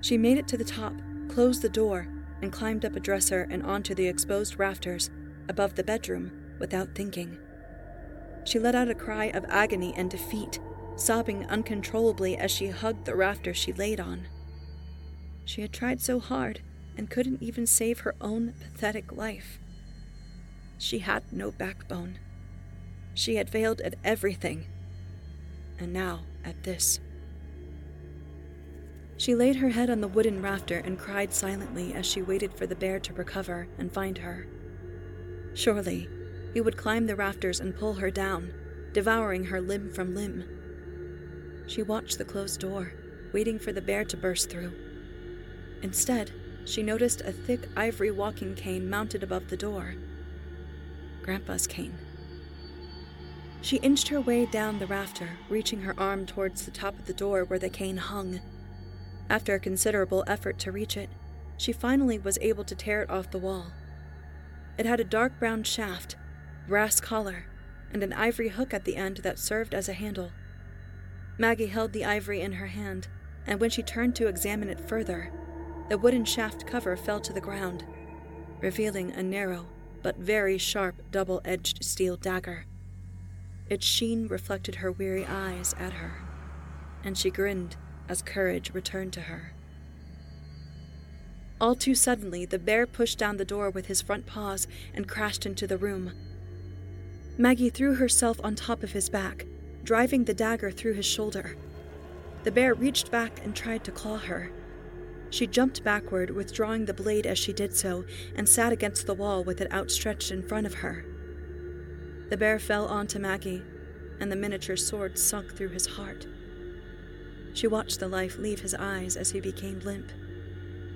She made it to the top, closed the door, and climbed up a dresser and onto the exposed rafters above the bedroom without thinking. She let out a cry of agony and defeat, sobbing uncontrollably as she hugged the rafter she laid on. She had tried so hard and couldn't even save her own pathetic life. She had no backbone. She had failed at everything. And now at this. She laid her head on the wooden rafter and cried silently as she waited for the bear to recover and find her. Surely, he would climb the rafters and pull her down, devouring her limb from limb. She watched the closed door, waiting for the bear to burst through. Instead, she noticed a thick ivory walking cane mounted above the door. Grandpa's cane. She inched her way down the rafter, reaching her arm towards the top of the door where the cane hung. After a considerable effort to reach it, she finally was able to tear it off the wall. It had a dark brown shaft, brass collar, and an ivory hook at the end that served as a handle. Maggie held the ivory in her hand, and when she turned to examine it further, the wooden shaft cover fell to the ground, revealing a narrow but very sharp double edged steel dagger. Its sheen reflected her weary eyes at her, and she grinned as courage returned to her. All too suddenly, the bear pushed down the door with his front paws and crashed into the room. Maggie threw herself on top of his back, driving the dagger through his shoulder. The bear reached back and tried to claw her. She jumped backward, withdrawing the blade as she did so, and sat against the wall with it outstretched in front of her. The bear fell onto Maggie, and the miniature sword sunk through his heart. She watched the life leave his eyes as he became limp,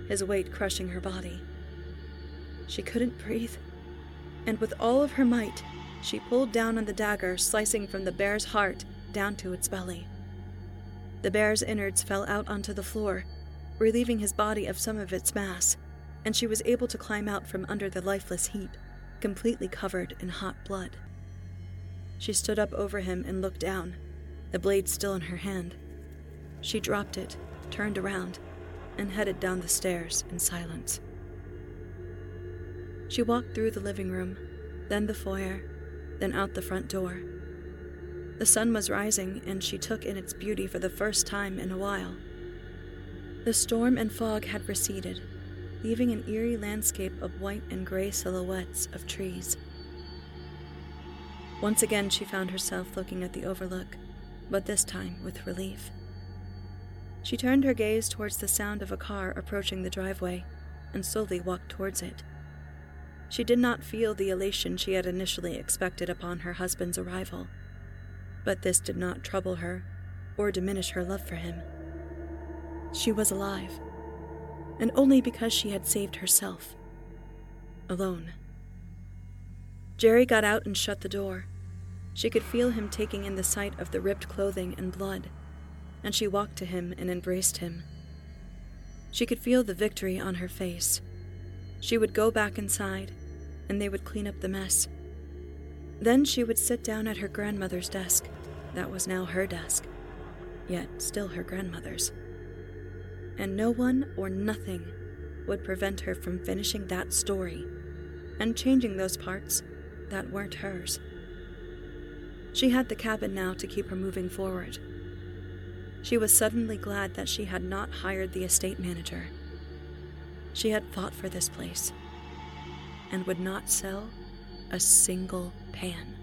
his weight crushing her body. She couldn't breathe, and with all of her might, she pulled down on the dagger, slicing from the bear's heart down to its belly. The bear's innards fell out onto the floor, relieving his body of some of its mass, and she was able to climb out from under the lifeless heap, completely covered in hot blood. She stood up over him and looked down, the blade still in her hand. She dropped it, turned around, and headed down the stairs in silence. She walked through the living room, then the foyer, then out the front door. The sun was rising, and she took in its beauty for the first time in a while. The storm and fog had receded, leaving an eerie landscape of white and gray silhouettes of trees. Once again, she found herself looking at the overlook, but this time with relief. She turned her gaze towards the sound of a car approaching the driveway and slowly walked towards it. She did not feel the elation she had initially expected upon her husband's arrival, but this did not trouble her or diminish her love for him. She was alive, and only because she had saved herself. Alone. Jerry got out and shut the door. She could feel him taking in the sight of the ripped clothing and blood, and she walked to him and embraced him. She could feel the victory on her face. She would go back inside, and they would clean up the mess. Then she would sit down at her grandmother's desk. That was now her desk, yet still her grandmother's. And no one or nothing would prevent her from finishing that story and changing those parts that weren't hers. She had the cabin now to keep her moving forward. She was suddenly glad that she had not hired the estate manager. She had fought for this place and would not sell a single pan.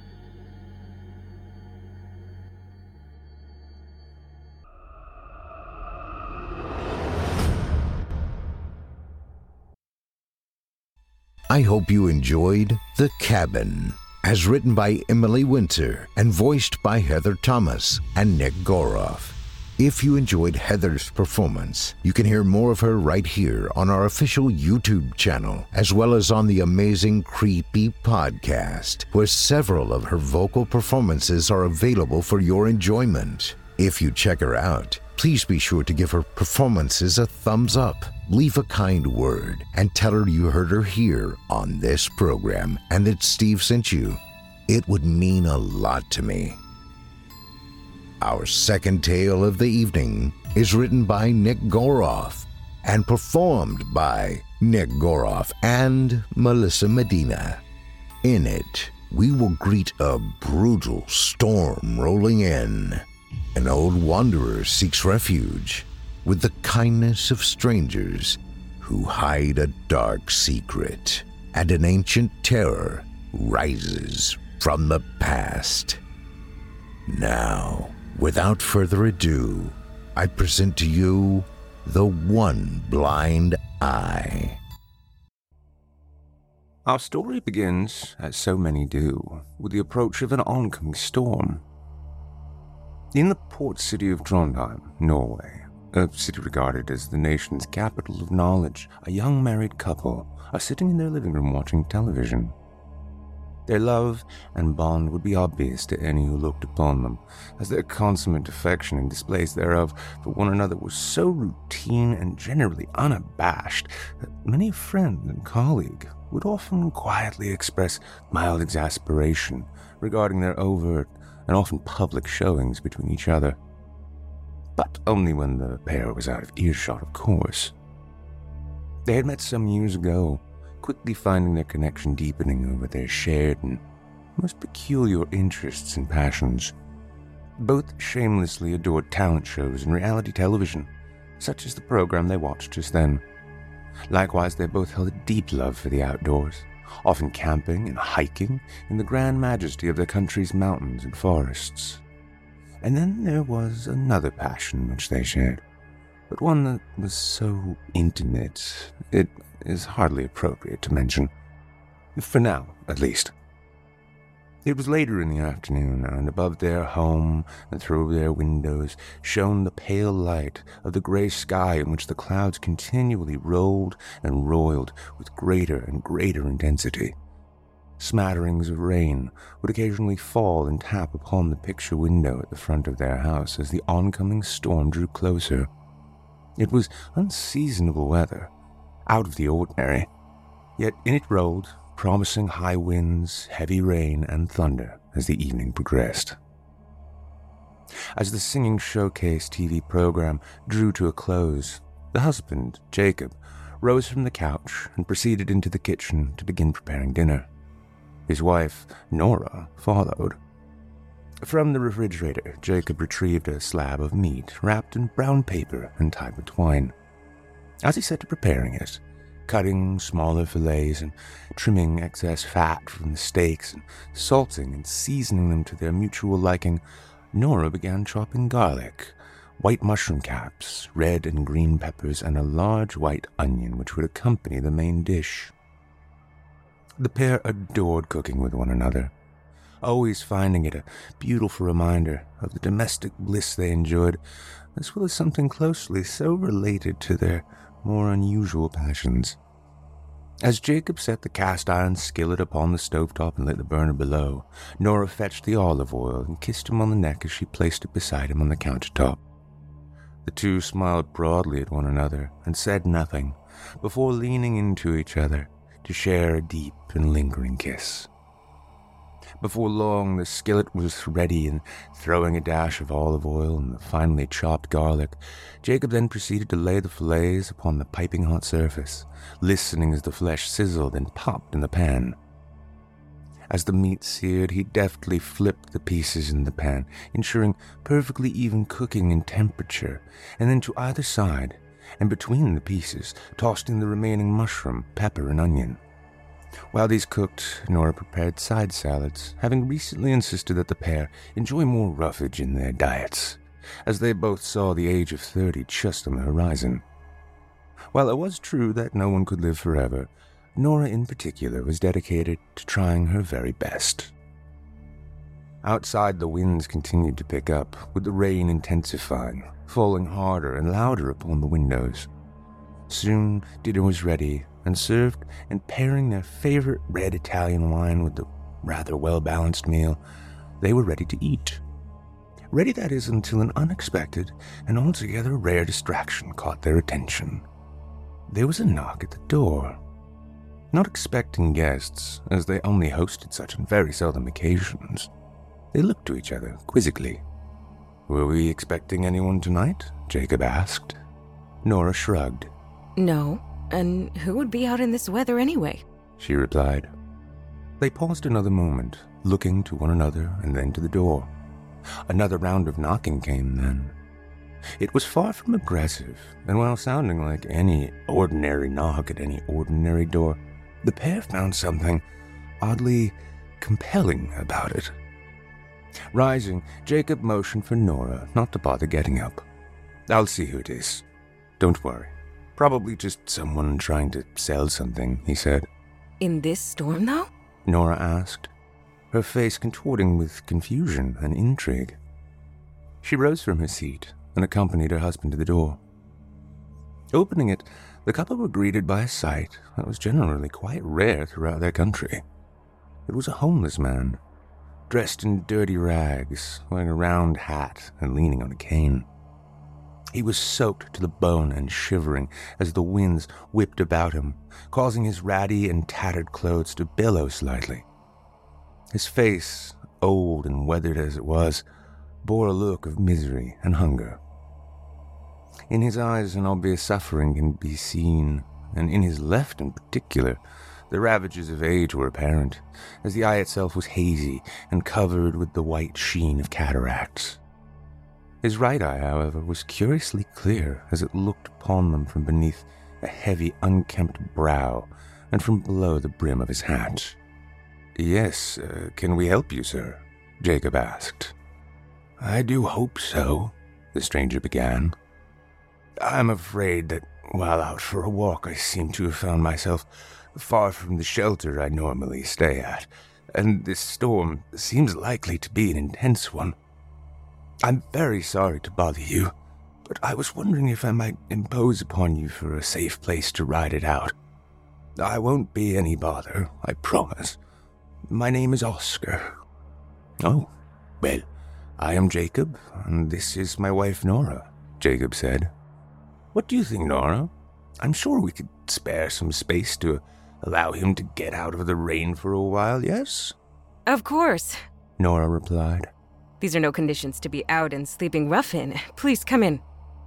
I hope you enjoyed The Cabin, as written by Emily Winter and voiced by Heather Thomas and Nick Goroff. If you enjoyed Heather's performance, you can hear more of her right here on our official YouTube channel, as well as on the amazing Creepy podcast, where several of her vocal performances are available for your enjoyment. If you check her out, please be sure to give her performances a thumbs up, leave a kind word, and tell her you heard her here on this program and that Steve sent you. It would mean a lot to me. Our second tale of the evening is written by Nick Goroff and performed by Nick Goroff and Melissa Medina. In it, we will greet a brutal storm rolling in. An old wanderer seeks refuge with the kindness of strangers who hide a dark secret, and an ancient terror rises from the past. Now, without further ado, I present to you The One Blind Eye. Our story begins, as so many do, with the approach of an oncoming storm. In the port city of Trondheim, Norway, a city regarded as the nation's capital of knowledge, a young married couple are sitting in their living room watching television. Their love and bond would be obvious to any who looked upon them, as their consummate affection and displays thereof for one another was so routine and generally unabashed that many a friend and colleague would often quietly express mild exasperation regarding their overt and often public showings between each other. But only when the pair was out of earshot, of course. They had met some years ago, quickly finding their connection deepening over their shared and most peculiar interests and passions. Both shamelessly adored talent shows and reality television, such as the program they watched just then. Likewise, they both held a deep love for the outdoors, often camping and hiking in the grand majesty of their country's mountains and forests. And then there was another passion which they shared, but one that was so intimate it is hardly appropriate to mention. For now, at least. It was later in the afternoon, and above their home and through their windows shone the pale light of the gray sky in which the clouds continually rolled and roiled with greater and greater intensity. Smatterings of rain would occasionally fall and tap upon the picture window at the front of their house as the oncoming storm drew closer. It was unseasonable weather, out of the ordinary, yet in it rolled promising high winds, heavy rain, and thunder as the evening progressed. As the singing showcase TV program drew to a close, the husband, Jacob, rose from the couch and proceeded into the kitchen to begin preparing dinner. His wife, Nora, followed. From the refrigerator, Jacob retrieved a slab of meat wrapped in brown paper and tied with twine. As he set to preparing it, cutting smaller fillets and trimming excess fat from the steaks and salting and seasoning them to their mutual liking, Nora began chopping garlic, white mushroom caps, red and green peppers, and a large white onion which would accompany the main dish. The pair adored cooking with one another, always finding it a beautiful reminder of the domestic bliss they enjoyed, as well as something closely so related to their more unusual passions. As Jacob set the cast iron skillet upon the stovetop and lit the burner below, Nora fetched the olive oil and kissed him on the neck as she placed it beside him on the countertop. The two smiled broadly at one another and said nothing before leaning into each other to share a deep and lingering kiss. Before long, the skillet was ready, and throwing a dash of olive oil and the finely chopped garlic, Jacob then proceeded to lay the fillets upon the piping hot surface, listening as the flesh sizzled and popped in the pan. As the meat seared, he deftly flipped the pieces in the pan, ensuring perfectly even cooking and temperature, and then to either side, and between the pieces, tossed in the remaining mushroom, pepper, and onion. While these cooked, Nora prepared side salads, having recently insisted that the pair enjoy more roughage in their diets, as they both saw the age of thirty just on the horizon. While it was true that no one could live forever, Nora in particular was dedicated to trying her very best. Outside, the winds continued to pick up, with the rain intensifying, falling harder and louder upon the windows. Soon, dinner was ready, and served, and pairing their favorite red Italian wine with the rather well balanced meal, they were ready to eat. Ready, that is, until an unexpected and altogether rare distraction caught their attention. There was a knock at the door. Not expecting guests, as they only hosted such on very seldom occasions, they looked to each other quizzically. Were we expecting anyone tonight? Jacob asked. Nora shrugged. No, and who would be out in this weather anyway? She replied. They paused another moment, looking to one another and then to the door. Another round of knocking came then. It was far from aggressive, and while sounding like any ordinary knock at any ordinary door, the pair found something oddly compelling about it. Rising, Jacob motioned for Nora not to bother getting up. I'll see who it is. Don't worry. Probably just someone trying to sell something, he said. In this storm, though? Nora asked, her face contorting with confusion and intrigue. She rose from her seat and accompanied her husband to the door. Opening it, the couple were greeted by a sight that was generally quite rare throughout their country. It was a homeless man, dressed in dirty rags, wearing a round hat and leaning on a cane. He was soaked to the bone and shivering as the winds whipped about him, causing his ratty and tattered clothes to billow slightly. His face, old and weathered as it was, bore a look of misery and hunger. In his eyes, an obvious suffering can be seen, and in his left in particular, the ravages of age were apparent, as the eye itself was hazy and covered with the white sheen of cataracts. His right eye, however, was curiously clear as it looked upon them from beneath a heavy, unkempt brow and from below the brim of his hat. Yes, uh, can we help you, sir? Jacob asked. I do hope so, the stranger began. I'm afraid that while out for a walk, I seem to have found myself far from the shelter I normally stay at, and this storm seems likely to be an intense one. I'm very sorry to bother you, but I was wondering if I might impose upon you for a safe place to ride it out. I won't be any bother, I promise. My name is Oscar. Oh, well, I am Jacob, and this is my wife Nora, Jacob said. What do you think, Nora? I'm sure we could spare some space to allow him to get out of the rain for a while, yes? Of course, Nora replied. These are no conditions to be out and sleeping rough in. Please come in.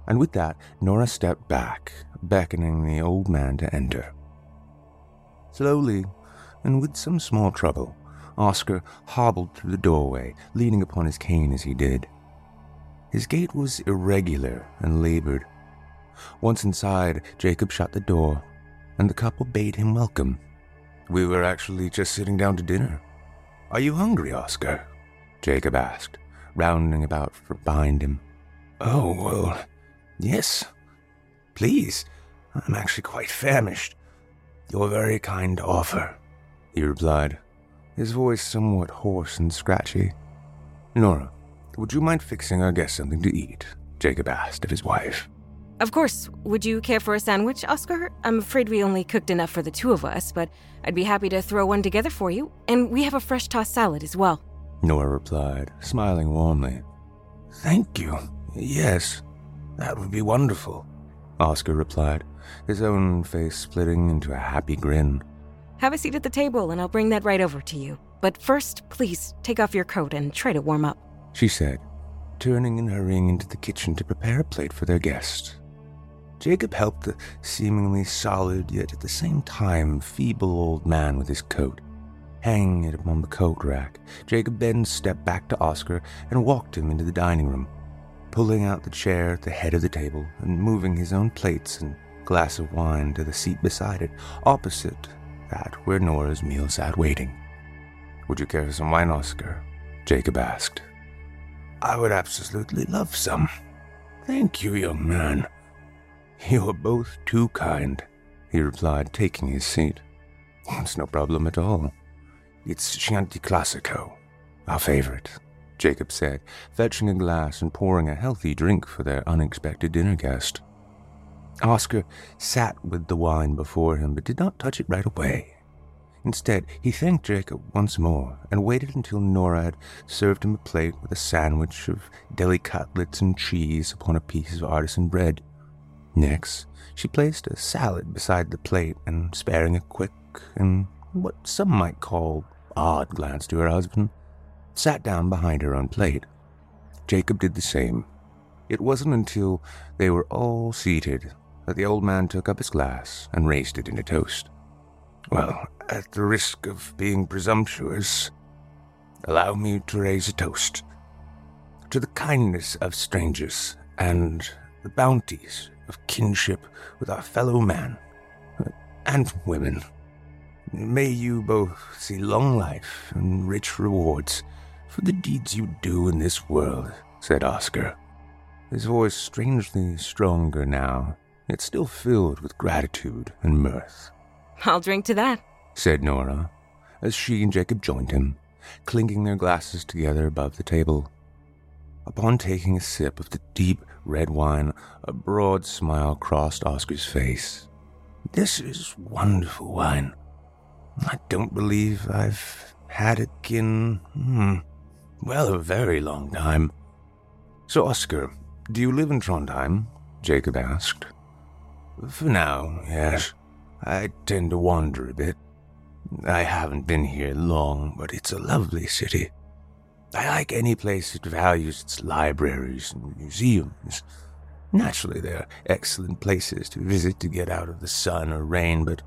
And with that, Nora stepped back, beckoning the old man to enter. Slowly, and with some small trouble, Oscar hobbled through the doorway, leaning upon his cane as he did. His gait was irregular and labored, once inside, Jacob shut the door, and the couple bade him welcome. We were actually just sitting down to dinner. Are you hungry, Oscar? Jacob asked, rounding about for behind him. Oh, well, yes. Please, I'm actually quite famished. You're very kind offer, he replied, his voice somewhat hoarse and scratchy. Nora, would you mind fixing our guest something to eat? Jacob asked of his wife. Of course. Would you care for a sandwich, Oscar? I'm afraid we only cooked enough for the two of us, but I'd be happy to throw one together for you. And we have a fresh tossed salad as well. Nora replied, smiling warmly. Thank you. Yes, that would be wonderful. Oscar replied, his own face splitting into a happy grin. Have a seat at the table and I'll bring that right over to you. But first, please take off your coat and try to warm up. She said, turning and hurrying into the kitchen to prepare a plate for their guest. Jacob helped the seemingly solid, yet at the same time feeble old man with his coat. Hanging it upon the coat rack, Jacob then stepped back to Oscar and walked him into the dining room, pulling out the chair at the head of the table and moving his own plates and glass of wine to the seat beside it, opposite that where Nora's meal sat waiting. Would you care for some wine, Oscar? Jacob asked. I would absolutely love some. Thank you, young man. You are both too kind, he replied, taking his seat. It's no problem at all. It's Chianti Classico, our favorite, Jacob said, fetching a glass and pouring a healthy drink for their unexpected dinner guest. Oscar sat with the wine before him but did not touch it right away. Instead, he thanked Jacob once more and waited until Nora had served him a plate with a sandwich of deli cutlets and cheese upon a piece of artisan bread. Next, she placed a salad beside the plate and, sparing a quick and what some might call odd glance to her husband, sat down behind her own plate. Jacob did the same. It wasn't until they were all seated that the old man took up his glass and raised it in a toast. Well, at the risk of being presumptuous, allow me to raise a toast to the kindness of strangers and the bounties of kinship with our fellow man and women. May you both see long life and rich rewards for the deeds you do in this world, said Oscar, his voice strangely stronger now, yet still filled with gratitude and mirth. I'll drink to that, said Nora, as she and Jacob joined him, clinking their glasses together above the table. Upon taking a sip of the deep red wine, a broad smile crossed Oscar's face. This is wonderful wine. I don't believe I've had it in, hmm, well, a very long time. So, Oscar, do you live in Trondheim? Jacob asked. For now, yes. I tend to wander a bit. I haven't been here long, but it's a lovely city. I like any place that values its libraries and museums. Naturally, they're excellent places to visit to get out of the sun or rain, but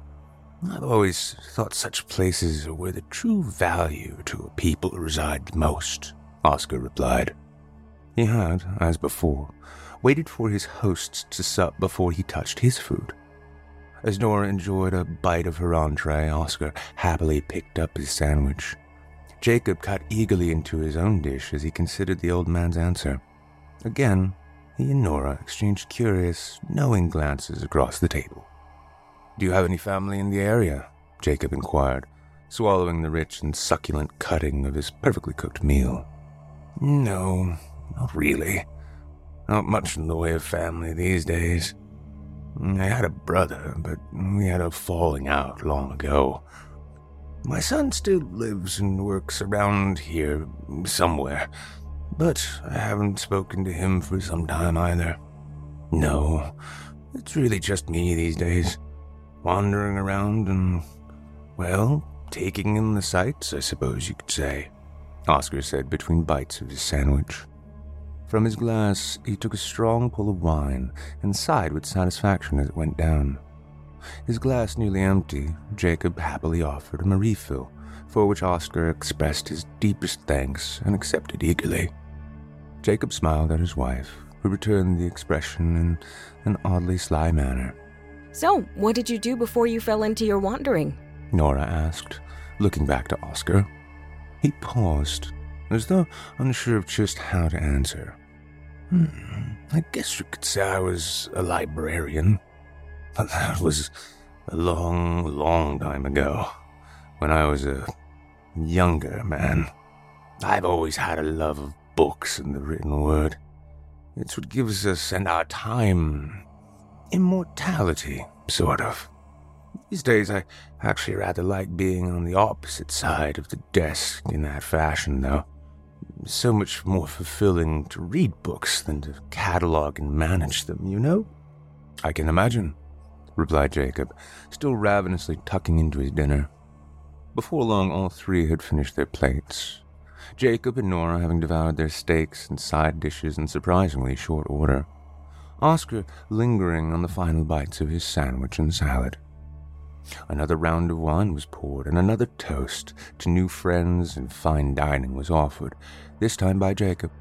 I've always thought such places are where the true value to a people resides most, Oscar replied. He had, as before, waited for his hosts to sup before he touched his food. As Nora enjoyed a bite of her entree, Oscar happily picked up his sandwich. Jacob cut eagerly into his own dish as he considered the old man's answer. Again, he and Nora exchanged curious, knowing glances across the table. Do you have any family in the area? Jacob inquired, swallowing the rich and succulent cutting of his perfectly cooked meal. No, not really. Not much in the way of family these days. I had a brother, but we had a falling out long ago. My son still lives and works around here somewhere, but I haven't spoken to him for some time either. No, it's really just me these days, wandering around and, well, taking in the sights, I suppose you could say, Oscar said between bites of his sandwich. From his glass, he took a strong pull of wine and sighed with satisfaction as it went down. His glass nearly empty, Jacob happily offered him a refill, for which Oscar expressed his deepest thanks and accepted eagerly. Jacob smiled at his wife, who returned the expression in an oddly sly manner. So, what did you do before you fell into your wandering? Nora asked, looking back to Oscar. He paused, as though unsure of just how to answer. Hmm, I guess you could say I was a librarian. But that was a long, long time ago, when I was a younger man. I've always had a love of books and the written word. It's what gives us and our time immortality, sort of. These days, I actually rather like being on the opposite side of the desk in that fashion, though so much more fulfilling to read books than to catalog and manage them, you know? I can imagine, replied Jacob, still ravenously tucking into his dinner. Before long, all three had finished their plates. Jacob and Nora having devoured their steaks and side dishes in surprisingly short order. Oscar lingering on the final bites of his sandwich and salad. Another round of wine was poured, and another toast to new friends and fine dining was offered, this time by Jacob,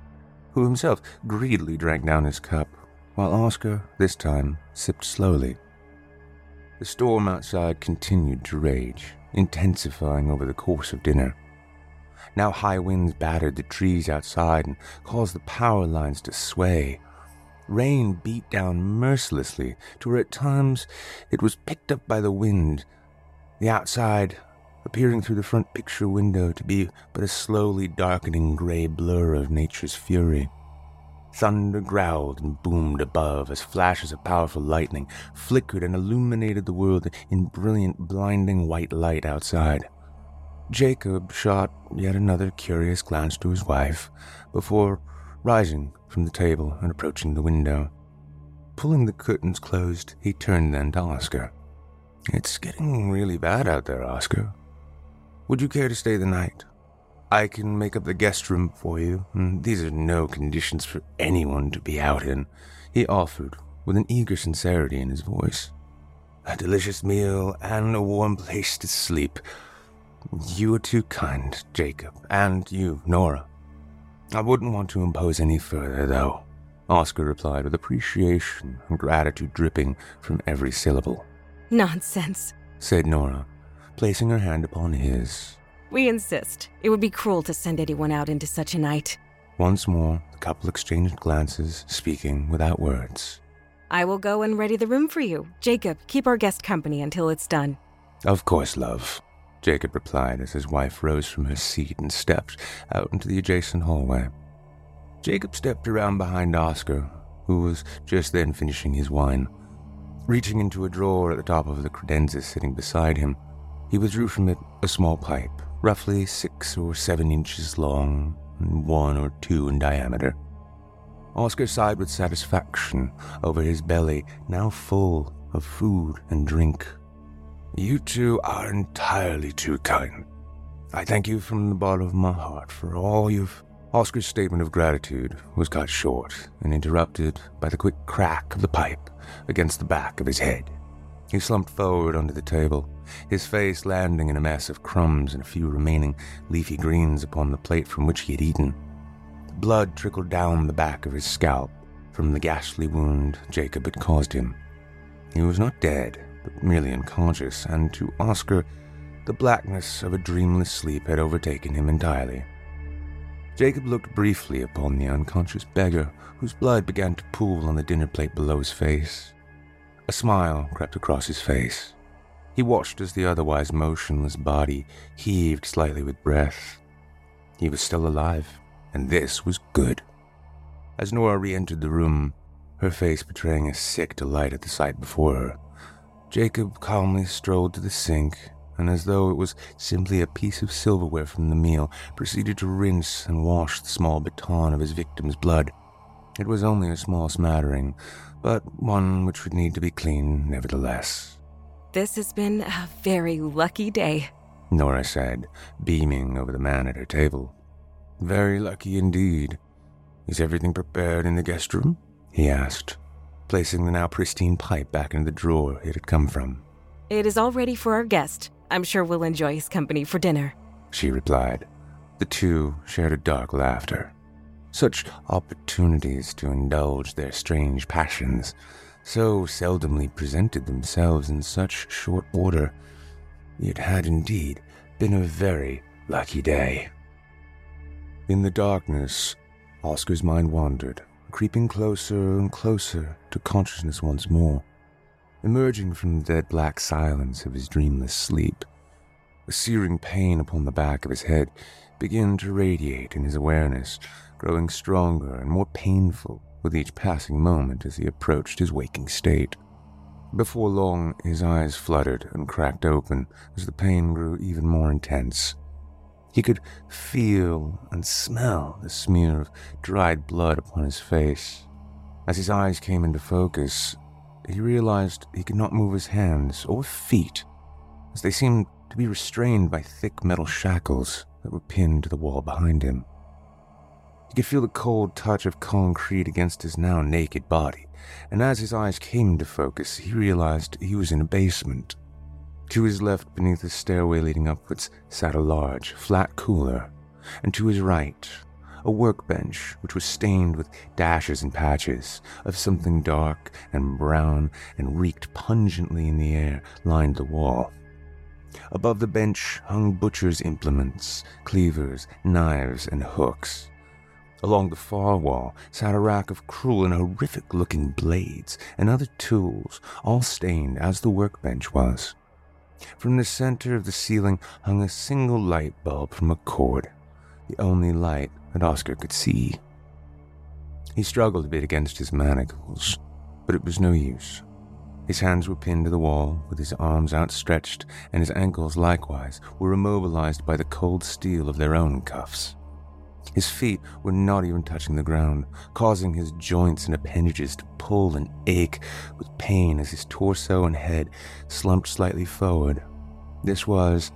who himself greedily drank down his cup, while Oscar, this time, sipped slowly. The storm outside continued to rage, intensifying over the course of dinner. Now high winds battered the trees outside and caused the power lines to sway, Rain beat down mercilessly to where at times it was picked up by the wind, the outside appearing through the front picture window to be but a slowly darkening gray blur of nature's fury. Thunder growled and boomed above as flashes of powerful lightning flickered and illuminated the world in brilliant, blinding white light outside. Jacob shot yet another curious glance to his wife before rising from the table and approaching the window. Pulling the curtains closed, he turned then to Oscar. It's getting really bad out there, Oscar. Would you care to stay the night? I can make up the guest room for you. Mm, these are no conditions for anyone to be out in, he offered, with an eager sincerity in his voice. A delicious meal and a warm place to sleep. You are too kind, Jacob, and you, Nora. I wouldn't want to impose any further, though, Oscar replied with appreciation and gratitude dripping from every syllable. Nonsense, said Nora, placing her hand upon his. We insist. It would be cruel to send anyone out into such a night. Once more, the couple exchanged glances, speaking without words. I will go and ready the room for you. Jacob, keep our guest company until it's done. Of course, love, Jacob replied as his wife rose from her seat and stepped out into the adjacent hallway. Jacob stepped around behind Oscar, who was just then finishing his wine. Reaching into a drawer at the top of the credenza sitting beside him, he withdrew from it a small pipe roughly six or seven inches long and one or two in diameter. Oscar sighed with satisfaction over his belly, now full of food and drink. You two are entirely too kind. I thank you from the bottom of my heart for all you've. Oscar's statement of gratitude was cut short and interrupted by the quick crack of the pipe against the back of his head. He slumped forward onto the table, his face landing in a mess of crumbs and a few remaining leafy greens upon the plate from which he had eaten. Blood trickled down the back of his scalp from the ghastly wound Jacob had caused him. He was not dead, but merely unconscious, and to Oscar, the blackness of a dreamless sleep had overtaken him entirely. Jacob looked briefly upon the unconscious beggar, whose blood began to pool on the dinner plate below his face. A smile crept across his face. He watched as the otherwise motionless body heaved slightly with breath. He was still alive, and this was good. As Nora re entered the room, her face betraying a sick delight at the sight before her, Jacob calmly strolled to the sink and, as though it was simply a piece of silverware from the meal, proceeded to rinse and wash the small baton of his victim's blood. It was only a small smattering, but one which would need to be cleaned nevertheless. This has been a very lucky day, Nora said, beaming over the man at her table. Very lucky indeed. Is everything prepared in the guest room? he asked, placing the now pristine pipe back in the drawer it had come from. It is all ready for our guest. I'm sure we'll enjoy his company for dinner, she replied. The two shared a dark laughter. Such opportunities to indulge their strange passions so seldomly presented themselves in such short order. It had indeed been a very lucky day. In the darkness, Oscar's mind wandered, creeping closer and closer to consciousness once more. Emerging from the dead black silence of his dreamless sleep, a searing pain upon the back of his head began to radiate in his awareness, growing stronger and more painful with each passing moment as he approached his waking state. Before long, his eyes fluttered and cracked open as the pain grew even more intense. He could feel and smell the smear of dried blood upon his face. As his eyes came into focus, he realized he could not move his hands or feet, as they seemed to be restrained by thick metal shackles that were pinned to the wall behind him. He could feel the cold touch of concrete against his now naked body, and as his eyes came into focus, he realized he was in a basement. To his left, beneath the stairway leading upwards, sat a large, flat cooler, and to his right, a workbench which was stained with dashes and patches of something dark and brown and reeked pungently in the air lined the wall. Above the bench hung butcher's implements, cleavers, knives, and hooks. Along the far wall sat a rack of cruel and horrific looking blades and other tools, all stained as the workbench was. From the center of the ceiling hung a single light bulb from a cord, the only light that Oscar could see. He struggled a bit against his manacles, but it was no use. His hands were pinned to the wall, with his arms outstretched, and his ankles likewise were immobilized by the cold steel of their own cuffs. His feet were not even touching the ground, causing his joints and appendages to pull and ache with pain as his torso and head slumped slightly forward. This was,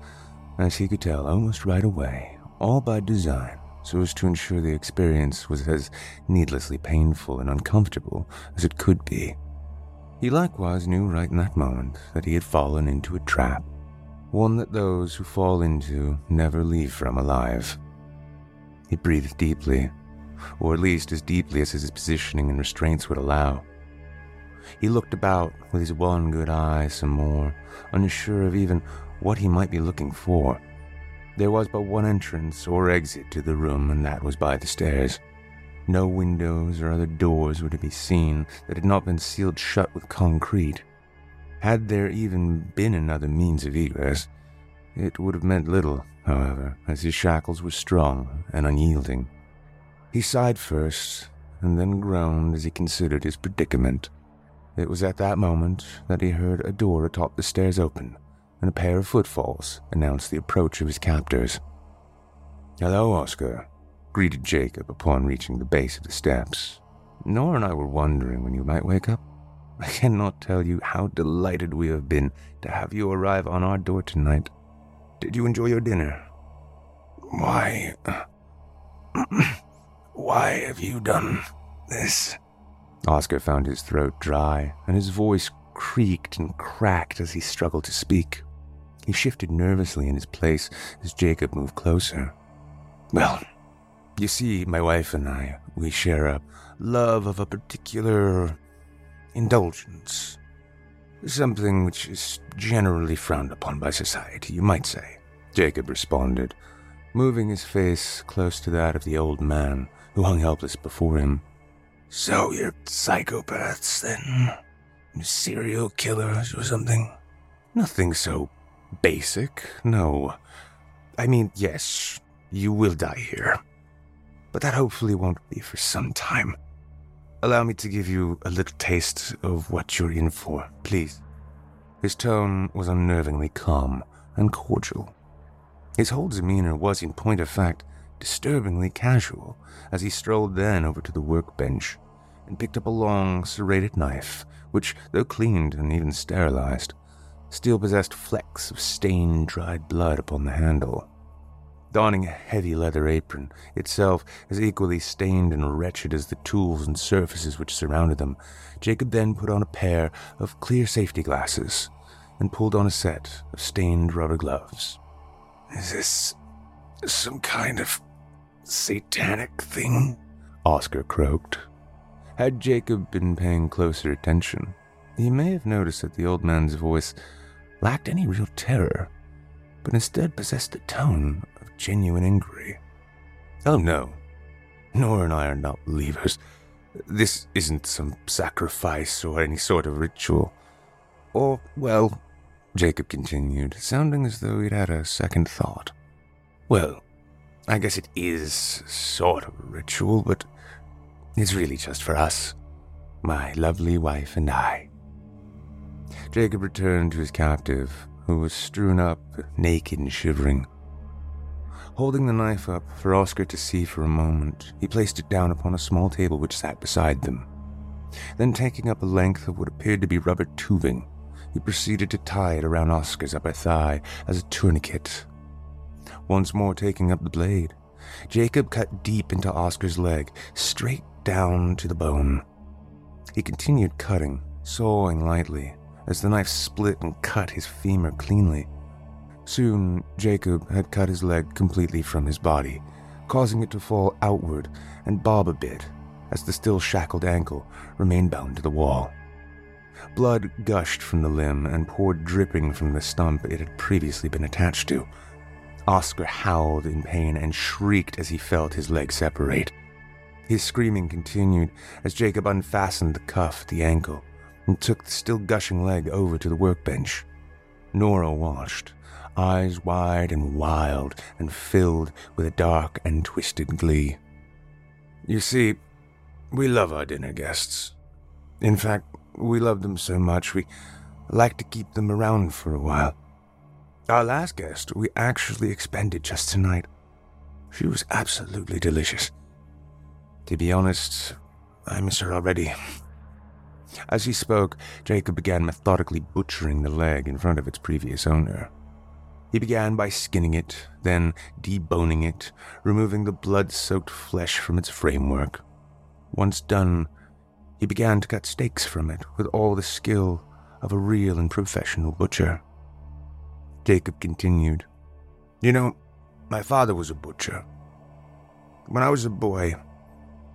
as he could tell almost right away, all by design, so as to ensure the experience was as needlessly painful and uncomfortable as it could be. He likewise knew right in that moment that he had fallen into a trap, one that those who fall into never leave from alive. He breathed deeply, or at least as deeply as his positioning and restraints would allow. He looked about with his one good eye some more, unsure of even what he might be looking for. There was but one entrance or exit to the room, and that was by the stairs. No windows or other doors were to be seen that had not been sealed shut with concrete. Had there even been another means of egress, it would have meant little, however, as his shackles were strong and unyielding. He sighed first, and then groaned as he considered his predicament. It was at that moment that he heard a door atop the stairs open, and a pair of footfalls announced the approach of his captors. Hello, Oscar, greeted Jacob upon reaching the base of the steps. Nora and I were wondering when you might wake up. I cannot tell you how delighted we have been to have you arrive on our door tonight. Did you enjoy your dinner? Why. Why have you done this? Oscar found his throat dry, and his voice creaked and cracked as he struggled to speak. He shifted nervously in his place as Jacob moved closer. Well, you see, my wife and I, we share a love of a particular indulgence. Something which is generally frowned upon by society, you might say, Jacob responded, moving his face close to that of the old man who hung helpless before him. So you're psychopaths, then? Serial killers or something? Nothing so basic, no. I mean, yes, you will die here. But that hopefully won't be for some time. Allow me to give you a little taste of what you're in for, please. His tone was unnervingly calm and cordial. His whole demeanor was, in point of fact, disturbingly casual as he strolled then over to the workbench and picked up a long, serrated knife, which, though cleaned and even sterilized, still possessed flecks of stained, dried blood upon the handle. Donning a heavy leather apron, itself as equally stained and wretched as the tools and surfaces which surrounded them, Jacob then put on a pair of clear safety glasses and pulled on a set of stained rubber gloves. Is this some kind of satanic thing? Oscar croaked. Had Jacob been paying closer attention, he may have noticed that the old man's voice lacked any real terror, but instead possessed a tone of genuine inquiry. Oh no, Nora and I are not believers. This isn't some sacrifice or any sort of ritual. Or, well, Jacob continued, sounding as though he'd had a second thought. Well, I guess it is sort of a ritual, but it's really just for us, my lovely wife and I. Jacob returned to his captive, who was strewn up, naked and shivering. Holding the knife up for Oscar to see for a moment, he placed it down upon a small table which sat beside them. Then, taking up a length of what appeared to be rubber tubing, he proceeded to tie it around Oscar's upper thigh as a tourniquet. Once more taking up the blade, Jacob cut deep into Oscar's leg, straight down to the bone. He continued cutting, sawing lightly, as the knife split and cut his femur cleanly. Soon, Jacob had cut his leg completely from his body, causing it to fall outward and bob a bit as the still shackled ankle remained bound to the wall. Blood gushed from the limb and poured dripping from the stump it had previously been attached to. Oscar howled in pain and shrieked as he felt his leg separate. His screaming continued as Jacob unfastened the cuff at the ankle and took the still gushing leg over to the workbench. Nora watched, eyes wide and wild and filled with a dark and twisted glee. You see, We love our dinner guests. In fact, we love them so much we like to keep them around for a while. Our last guest we actually expended just tonight. She was absolutely delicious. To be honest, I miss her already. As he spoke, Jacob began methodically butchering the leg in front of its previous owner. He began by skinning it, then deboning it, removing the blood soaked flesh from its framework. Once done, he began to cut steaks from it with all the skill of a real and professional butcher. Jacob continued, You know, my father was a butcher. When I was a boy,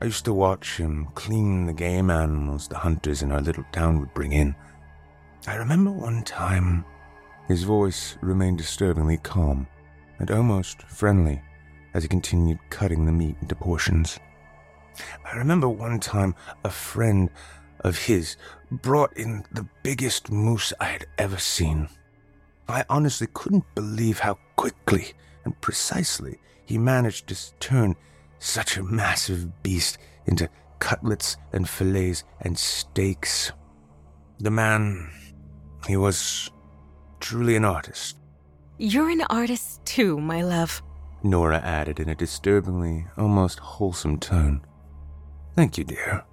I used to watch him clean the game animals the hunters in our little town would bring in. I remember one time, his voice remained disturbingly calm and almost friendly as he continued cutting the meat into portions. I remember one time a friend of his brought in the biggest moose I had ever seen. I honestly couldn't believe how quickly and precisely he managed to turn such a massive beast into cutlets and fillets and steaks. The man, he was truly an artist. You're an artist too, my love. Nora added in a disturbingly, almost wholesome tone. Thank you, dear,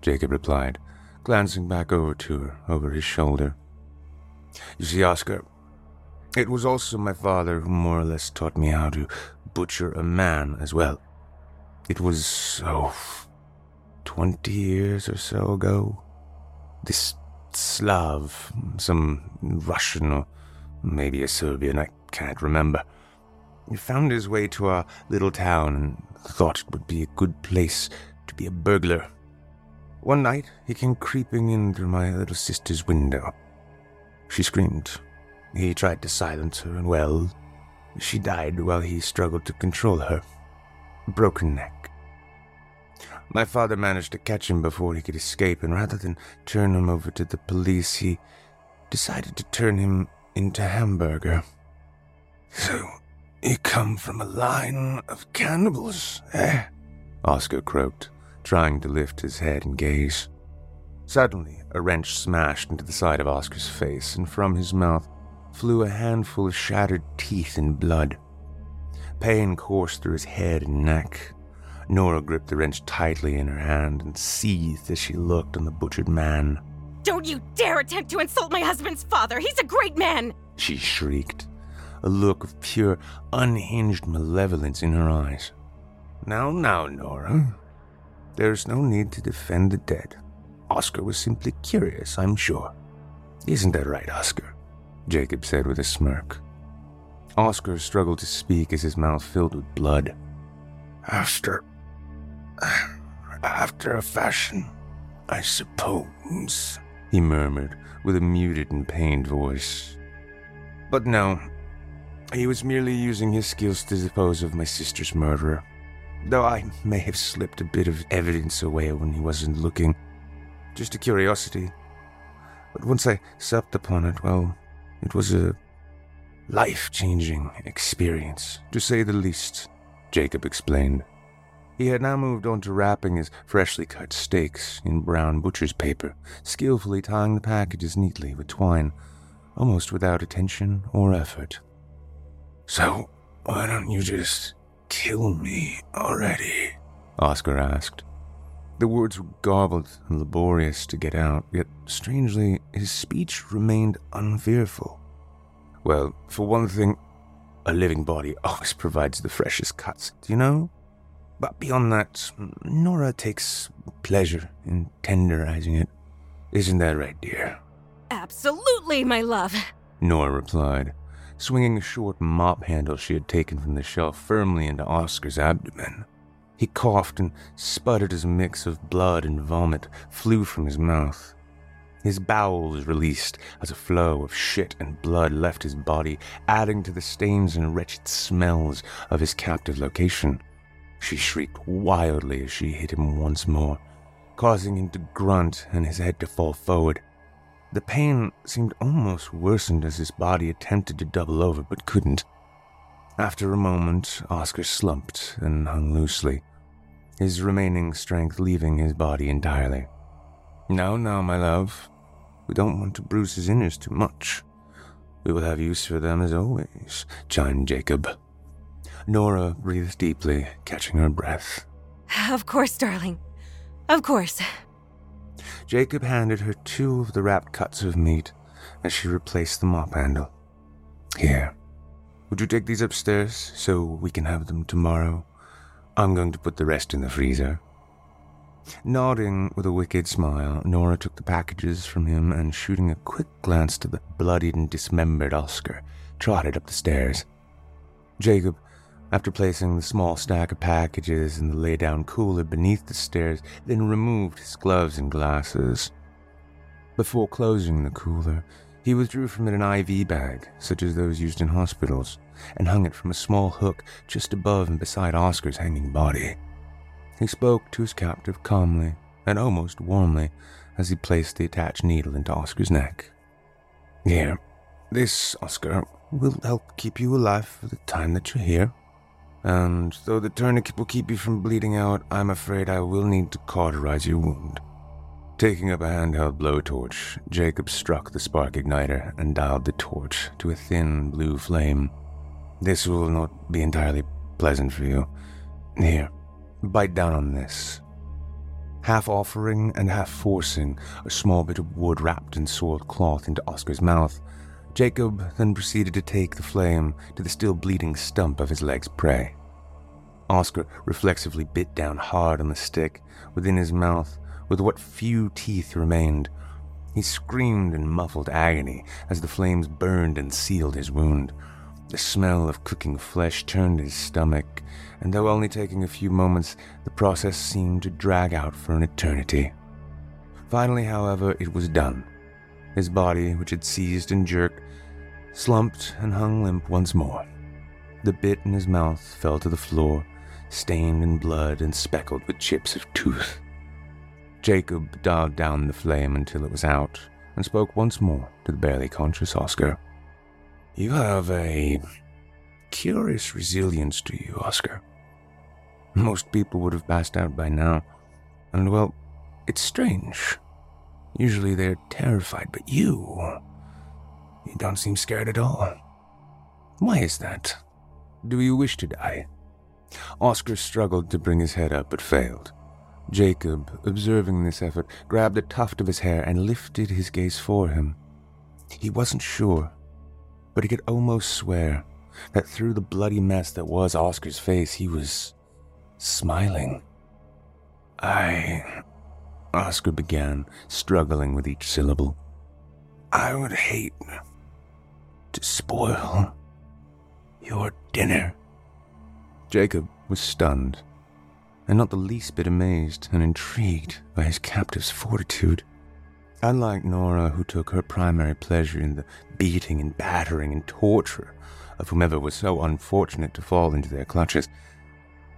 Jacob replied, glancing back over to her over his shoulder. You see, Oscar, it was also my father who more or less taught me how to butcher a man as well. It was, oh, 20 years or so ago. This Slav, some Russian or maybe a Serbian, I can't remember. He found his way to our little town and thought it would be a good place to be a burglar. One night, he came creeping in through my little sister's window. She screamed. He tried to silence her, and well, she died while he struggled to control her. Broken neck. My father managed to catch him before he could escape, and rather than turn him over to the police, he decided to turn him into hamburger. So, you come from a line of cannibals, eh? Oscar croaked, trying to lift his head and gaze. Suddenly, a wrench smashed into the side of Oscar's face, and from his mouth flew a handful of shattered teeth and blood. Pain coursed through his head and neck. Nora gripped the wrench tightly in her hand and seethed as she looked on the butchered man. Don't you dare attempt to insult my husband's father! He's a great man! She shrieked, a look of pure, unhinged malevolence in her eyes. Now, now, Nora. There's no need to defend the dead. Oscar was simply curious, I'm sure. Isn't that right, Oscar? Jacob said with a smirk. Oscar struggled to speak as his mouth filled with blood. After. after a fashion, I suppose, he murmured with a muted and pained voice. But no, he was merely using his skills to dispose of my sister's murderer though I may have slipped a bit of evidence away when he wasn't looking. Just a curiosity. But once I supped upon it, well, it was a life changing experience, to say the least, Jacob explained. He had now moved on to wrapping his freshly cut steaks in brown butcher's paper, skillfully tying the packages neatly with twine, almost without attention or effort. So, why don't you just kill me already? Oscar asked. The words were garbled and laborious to get out, yet strangely, his speech remained unfearful. Well, for one thing, a living body [LAUGHS] always provides the freshest cuts, do you know? But beyond that, Nora takes pleasure in tenderizing it. Isn't that right, dear? Absolutely, my love, Nora replied, swinging a short mop handle she had taken from the shelf firmly into Oscar's abdomen. He coughed and sputtered as a mix of blood and vomit flew from his mouth. His bowels released as a flow of shit and blood left his body, adding to the stains and wretched smells of his captive location. She shrieked wildly as she hit him once more, causing him to grunt and his head to fall forward. The pain seemed almost worsened as his body attempted to double over but couldn't. After a moment, Oscar slumped and hung loosely. his remaining strength leaving his body entirely. Now, now, my love, we don't want to bruise his innards too much. We will have use for them as always, chimed Jacob. Nora breathed deeply, catching her breath. Of course, darling. Of course. Jacob handed her two of the wrapped cuts of meat as she replaced the mop handle. Here, would you take these upstairs so we can have them tomorrow? I'm going to put the rest in the freezer. Nodding with a wicked smile, Nora took the packages from him and, shooting a quick glance to the bloodied and dismembered Oscar, trotted up the stairs. Jacob, after placing the small stack of packages in the lay down cooler beneath the stairs, then removed his gloves and glasses. Before closing the cooler, he withdrew from it an IV bag, such as those used in hospitals, and hung it from a small hook just above and beside Oscar's hanging body. He spoke to his captive calmly and almost warmly as he placed the attached needle into Oscar's neck. Here, this, Oscar, will help keep you alive for the time that you're here. And though the tourniquet will keep you from bleeding out, I'm afraid I will need to cauterize your wound. Taking up a handheld blowtorch, Jacob struck the spark igniter and dialed the torch to a thin blue flame. This will not be entirely pleasant for you. Here, bite down on this. Half offering and half forcing a small bit of wood wrapped in soiled cloth into Oscar's mouth, Jacob then proceeded to take the flame to the still bleeding stump of his leg's prey. Oscar reflexively bit down hard on the stick within his mouth with what few teeth remained. He screamed in muffled agony as the flames burned and sealed his wound. The smell of cooking flesh turned his stomach, and though only taking a few moments, the process seemed to drag out for an eternity. Finally, however, it was done. His body, which had seized and jerked, slumped and hung limp once more. The bit in his mouth fell to the floor, stained in blood and speckled with chips of tooth. Jacob dialed down the flame until it was out and spoke once more to the barely conscious Oscar. You have a curious resilience to you, Oscar. Most people would have passed out by now, and well, it's strange. Usually they're terrified, but you. You don't seem scared at all. Why is that? Do you wish to die? Oscar struggled to bring his head up, but failed. Jacob, observing this effort, grabbed a tuft of his hair and lifted his gaze for him. He wasn't sure, but he could almost swear that through the bloody mess that was Oscar's face, he was smiling. I. Oscar began, struggling with each syllable. I would hate to spoil your dinner. Jacob was stunned, and not the least bit amazed and intrigued by his captive's fortitude. Unlike Nora, who took her primary pleasure in the beating and battering and torture of whomever was so unfortunate to fall into their clutches,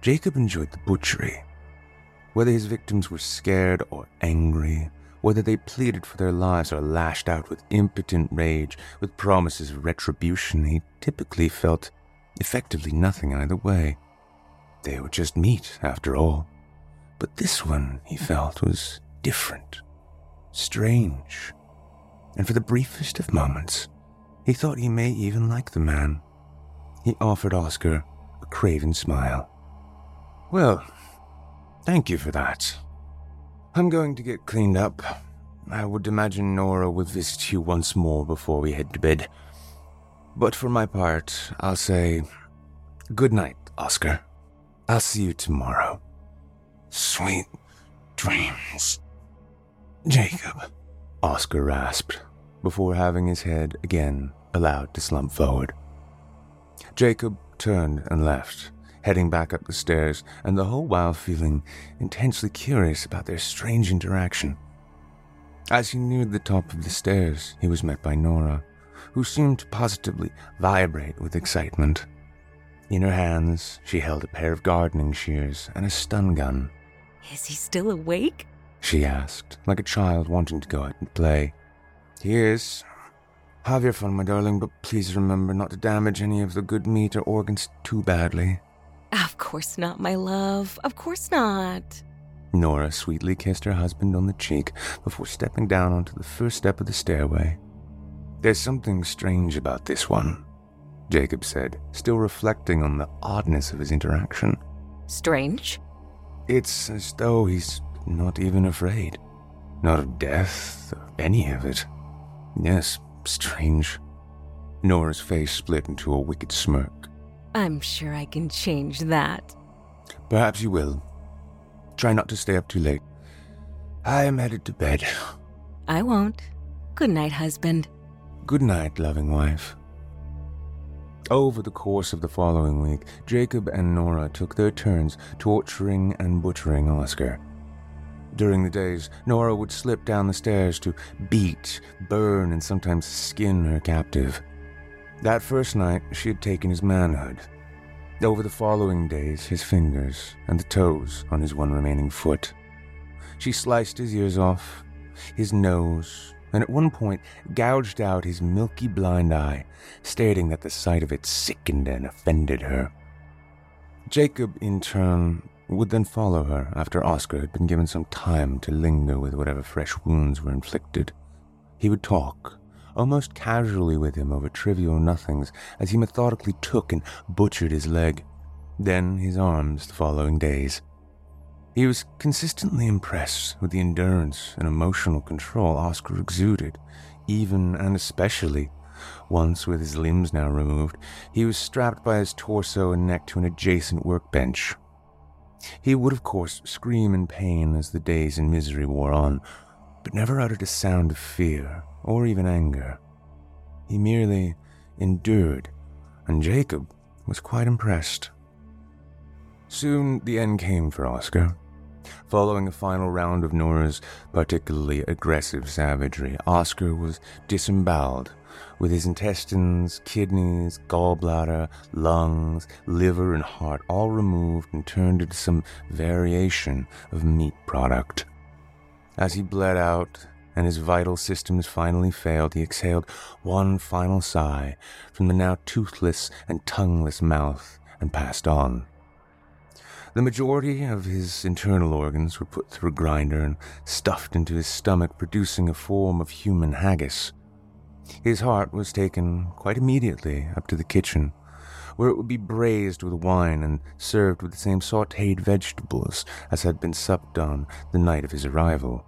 Jacob enjoyed the butchery. Whether his victims were scared or angry, whether they pleaded for their lives or lashed out with impotent rage, with promises of retribution, he typically felt effectively nothing either way. They were just meat, after all. But this one, he felt, was different, strange. And for the briefest of moments, he thought he may even like the man. He offered Oscar a craven smile. Well, thank you for that. I'm going to get cleaned up. I would imagine Nora will visit you once more before we head to bed. But for my part, I'll say good night, Oscar. I'll see you tomorrow. Sweet dreams, Jacob. Oscar rasped before having his head again allowed to slump forward. Jacob turned and left, heading back up the stairs, and the whole while feeling intensely curious about their strange interaction. As he neared the top of the stairs, he was met by Nora, who seemed to positively vibrate with excitement. In her hands, she held a pair of gardening shears and a stun gun. Is he still awake? She asked, like a child wanting to go out and play. He is. Have your fun, my darling, but please remember not to damage any of the good meat or organs too badly. Of course not, my love. Of course not. Nora sweetly kissed her husband on the cheek before stepping down onto the first step of the stairway. There's something strange about this one, Jacob said, still reflecting on the oddness of his interaction. Strange? It's as though he's not even afraid. Not of death, or any of it. Yes, strange. Nora's face split into a wicked smirk. I'm sure I can change that. Perhaps you will. Try not to stay up too late. I am headed to bed. I won't. Good night, husband. Good night, loving wife. Over the course of the following week, Jacob and Nora took their turns torturing and butchering Oscar. During the days, Nora would slip down the stairs to beat, burn, and sometimes skin her captive. That first night, she had taken his manhood. Over the following days, his fingers and the toes on his one remaining foot. She sliced his ears off, his nose, and at one point gouged out his milky blind eye, stating that the sight of it sickened and offended her. Jacob, in turn, would then follow her after Oscar had been given some time to linger with whatever fresh wounds were inflicted. He would talk, almost casually with him over trivial nothings as he methodically took and butchered his leg, then his arms the following days. He was consistently impressed with the endurance and emotional control Oscar exuded, even and especially once, with his limbs now removed, he was strapped by his torso and neck to an adjacent workbench. He would, of course, scream in pain as the days in misery wore on, but never uttered a sound of fear or even anger. He merely endured, and Jacob was quite impressed. Soon the end came for Oscar. Following a final round of Nora's particularly aggressive savagery, Oscar was disemboweled, with his intestines, kidneys, gallbladder, lungs, liver, and heart all removed and turned into some variation of meat product. As he bled out and his vital systems finally failed, he exhaled one final sigh from the now toothless and tongueless mouth and passed on. The majority of his internal organs were put through a grinder and stuffed into his stomach, producing a form of human haggis. His heart was taken quite immediately up to the kitchen, where it would be braised with wine and served with the same sauteed vegetables as had been supped on the night of his arrival.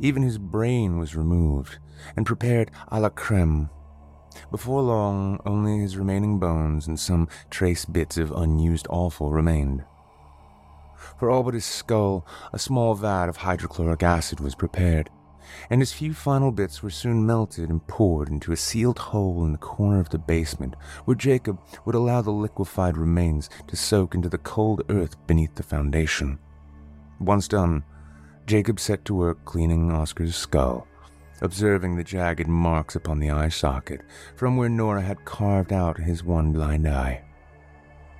Even his brain was removed and prepared a la creme. Before long, only his remaining bones and some trace bits of unused offal remained. For all but his skull, a small vat of hydrochloric acid was prepared, and his few final bits were soon melted and poured into a sealed hole in the corner of the basement, where Jacob would allow the liquefied remains to soak into the cold earth beneath the foundation. Once done, Jacob set to work cleaning Oscar's skull, observing the jagged marks upon the eye socket from where Nora had carved out his one blind eye.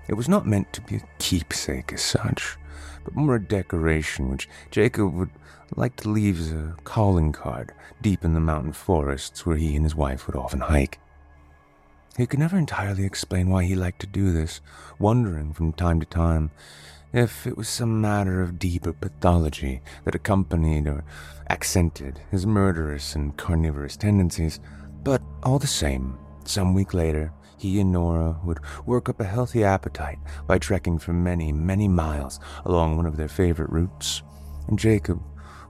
It was not meant to be a keepsake as such, but more a decoration which Jacob would like to leave as a calling card deep in the mountain forests where he and his wife would often hike. He could never entirely explain why he liked to do this, wondering from time to time if it was some matter of deeper pathology that accompanied or accented his murderous and carnivorous tendencies. But all the same, some week later, he and Nora would work up a healthy appetite by trekking for many, many miles along one of their favorite routes, and Jacob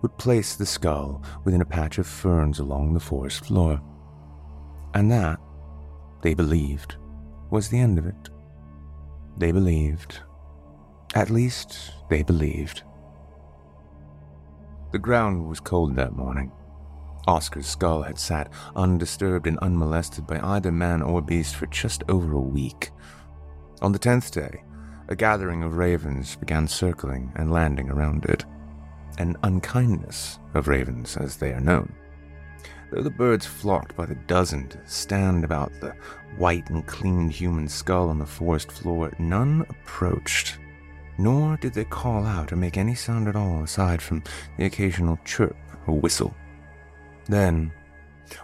would place the skull within a patch of ferns along the forest floor. And that, they believed, was the end of it. They believed. At least, they believed. The ground was cold that morning. Oscar's skull had sat undisturbed and unmolested by either man or beast for just over a week. On the tenth day, a gathering of ravens began circling and landing around it. An unkindness of ravens, as they are known. Though the birds flocked by the dozen to stand about the white and clean human skull on the forest floor, none approached, nor did they call out or make any sound at all aside from the occasional chirp or whistle. Then,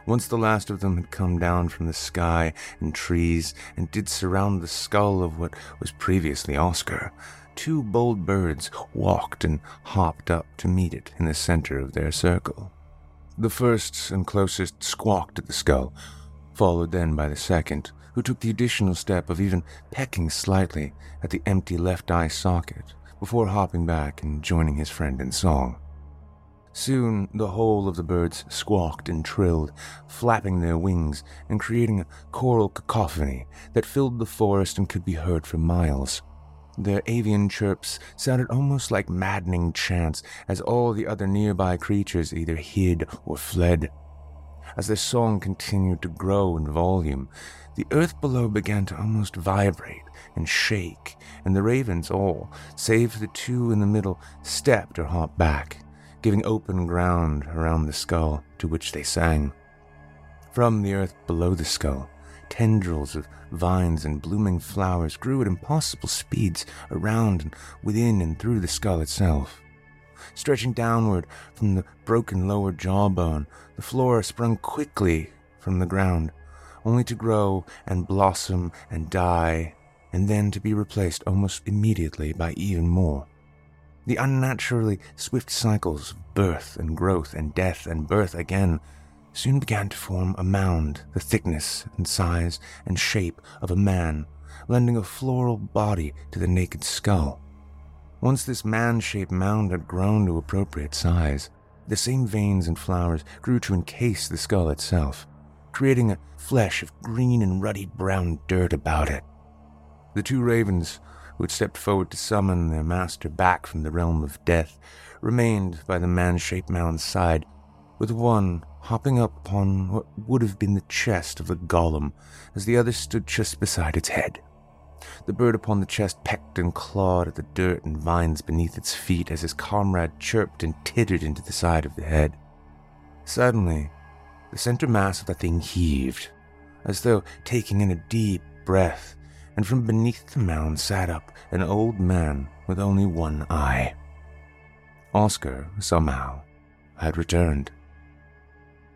Once the last of them had come down from the sky and trees and did surround the skull of what was previously Oscar, two bold birds walked and hopped up to meet it in the center of their circle. The first and closest squawked at the skull, followed then by the second, who took the additional step of even pecking slightly at the empty left eye socket before hopping back and joining his friend in song. Soon the whole of the birds squawked and trilled, flapping their wings and creating a choral cacophony that filled the forest and could be heard for miles. Their avian chirps sounded almost like maddening chants as all the other nearby creatures either hid or fled. As their song continued to grow in volume, the earth below began to almost vibrate and shake, and the ravens all, save the two in the middle, stepped or hopped back giving open ground around the skull to which they sang. From the earth below the skull, tendrils of vines and blooming flowers grew at impossible speeds around and within and through the skull itself. Stretching downward from the broken lower jawbone, the flora sprung quickly from the ground, only to grow and blossom and die, and then to be replaced almost immediately by even more. The unnaturally swift cycles of birth and growth and death and birth again soon began to form a mound the thickness and size and shape of a man, lending a floral body to the naked skull. Once this man shaped mound had grown to appropriate size, the same veins and flowers grew to encase the skull itself, creating a flesh of green and ruddy brown dirt about it. The two ravens who had stepped forward to summon their master back from the realm of death, remained by the man shaped mound's side, with one hopping up upon what would have been the chest of the golem, as the other stood just beside its head. The bird upon the chest pecked and clawed at the dirt and vines beneath its feet as his comrade chirped and tittered into the side of the head. Suddenly, the center mass of the thing heaved, as though taking in a deep breath, and from beneath the mound sat up an old man with only one eye. Oscar, somehow, had returned.